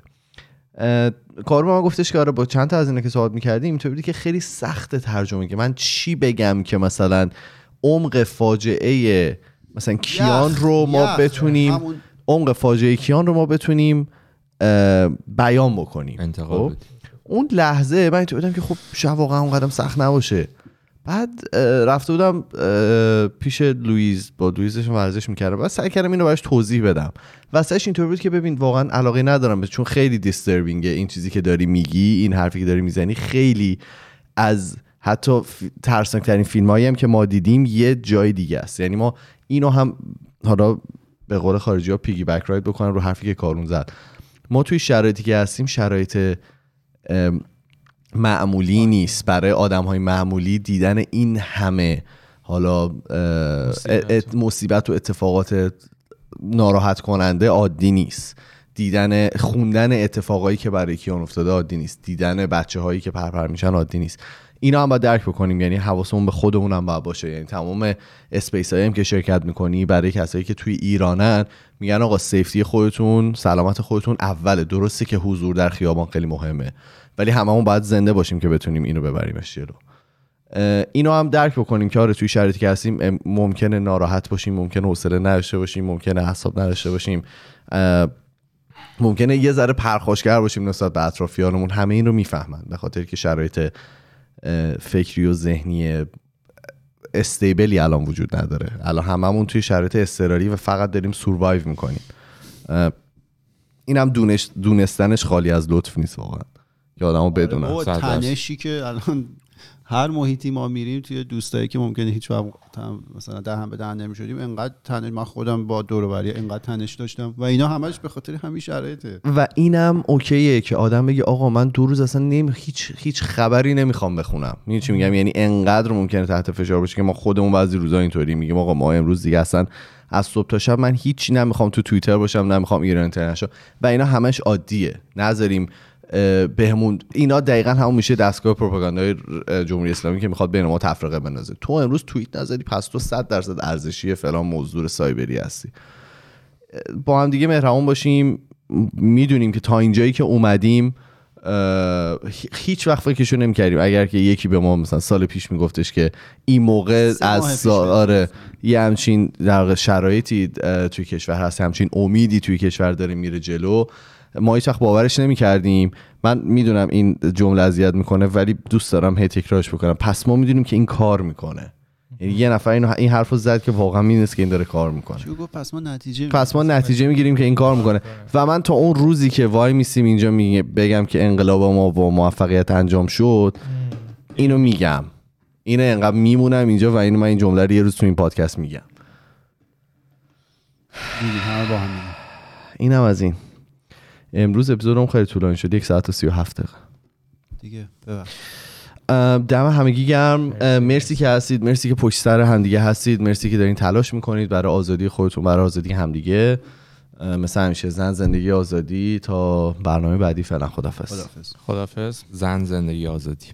به من گفتش که آره با چند تا از اینا که صحبت می‌کردیم اینطوری بود که خیلی سخت ترجمه که من چی بگم که مثلا عمق فاجعه مثلا کیان رو ما. بتونیم عمق فاجعه کیان رو ما بتونیم بیان بکنیم انتقال خب؟ اون لحظه من تو بودم که خب شاید واقعا اون قدم سخت نباشه بعد رفته بودم پیش لویز با لویزش ورزش می‌کردم. و سعی کردم اینو براش توضیح بدم. واسهش اینطور بود که ببین واقعا علاقه ندارم بهش، چون خیلی دیستربینگه این چیزی که داری میگی این حرفی که داری می‌زنی. خیلی از حتی ترسناک ترین فیلم هایی هم که ما دیدیم یه جای دیگه است. یعنی ما اینو هم حالا به قول خارجی ها پیگی بک راید بکنم رو حرفی که کارون زد. ما توی شرایطی که هستیم شرایط معمولی نیست. برای آدم های معمولی دیدن این همه حالا مصیبت. و اتفاقات ناراحت کننده عادی نیست. دیدن خوندن اتفاقایی که برای کیان افتاده عادی نیست. دیدن بچه هایی که پرپر میشن عادی نیست. اینا هم باید درک بکنیم. یعنی حواسمون به خودمون هم باید باشه. یعنی تمام space هایی هم که شرکت می‌کنی برای کسایی که توی ایرانن میگن آقا safety خودتون سلامت خودتون اوله درسته که حضور در خیابان خیلی مهمه. ولی هممون باید زنده باشیم که بتونیم اینو ببریمش جلو. اینو هم درک بکنیم که آره توی شرایطی که هستیم ممکنه ناراحت باشیم ممکنه حوصله نداشته باشیم ممکنه اعصاب نداشته باشیم. ممکنه یه ذره پرخاشگر باشیم نسبت به اطرافیانمون. همه این رو می‌فهمن به خاطر که شرایط فکری و ذهنی استیبلی الان وجود نداره. الان هممون توی شرایط اضطراری و فقط داریم سوروایو می‌کنیم. اینم دونش دونستنش خالی از لطف نیست واقعا. که آدمو بدونن. تنشی که الان هر محیطی ما میریم توی دوستایی که ممکنه هیچ وقت مثلا در هم به دهن نمی‌شدیم انقدر تنش من خودم با دور و بری انقدر تنش داشتم و اینا همش به خاطر همین شرایطه. و اینم اوکیه که آدم بگه آقا من دو روز اصلا نمی... هیچ هیچ خبری نمی‌خوام بخونم. می‌دونی چی میگم؟ یعنی انقدر ممکنه تحت فشار باشه که ما خودمون بعضی روزا اینطوری میگیم آقا ما امروز دیگه اصلا از صبح تا شب من هیچی نمی‌خوام تو توییتر باشم نمی‌خوام ایران اینترنشنال و اینا همش عادیه. نذاریم بهمون اینا دقیقا همون میشه دستگاه پروپاگاندای جمهوری اسلامی که می‌خواد بین ما تفرقه بندازه. تو امروز توییت نذاری پس تو 100 درصد ارزشی فلان موضوع سایبری هستی. با هم دیگه مهربان باشیم. می‌دونیم که تا اینجایی که اومدیم هیچ وقت فکرشو نمی‌کردیم. اگر که یکی به ما مثلا سال پیش میگفتش که این موقع از سال آره یه همچین در شرایطی توی کشور هست همچین امیدی توی کشور داره میره جلو. ما هیچ وقت باورش نمی‌کردیم. من می‌دونم این جمله اذیت می‌کنه ولی دوست دارم هی تکرارش بکنم. پس ما می‌دونیم که این کار می‌کنه. یعنی یه نفر اینو این حرفو زد که واقعا می‌دونست که این داره کار می‌کنه. پس ما نتیجه پس ما نتیجه می‌گیریم که این کار می‌کنه. و من تا اون روزی که وای میسیم اینجا میگه بگم که انقلاب ما با موفقیت انجام شد اینو میگم. اینو انقدر میمونم اینجا و اینو من این جمله رو یه روز تو این پادکست میگم. با هم از این. امروز اپیزودم خیلی طولانی شد یک ساعت و سی و هفت دقیقه. دیگه ببخش. اه، دم همگی گرم. اه، مرسی که هستید مرسی که پشت سر همدیگه هستید مرسی که دارین تلاش می‌کنید برای آزادی خودتون برای آزادی همدیگه. مثل همیشه زن زندگی آزادی تا برنامه بعدی. فعلا خدافظ خدافظ خدافظ زن زندگی آزادی.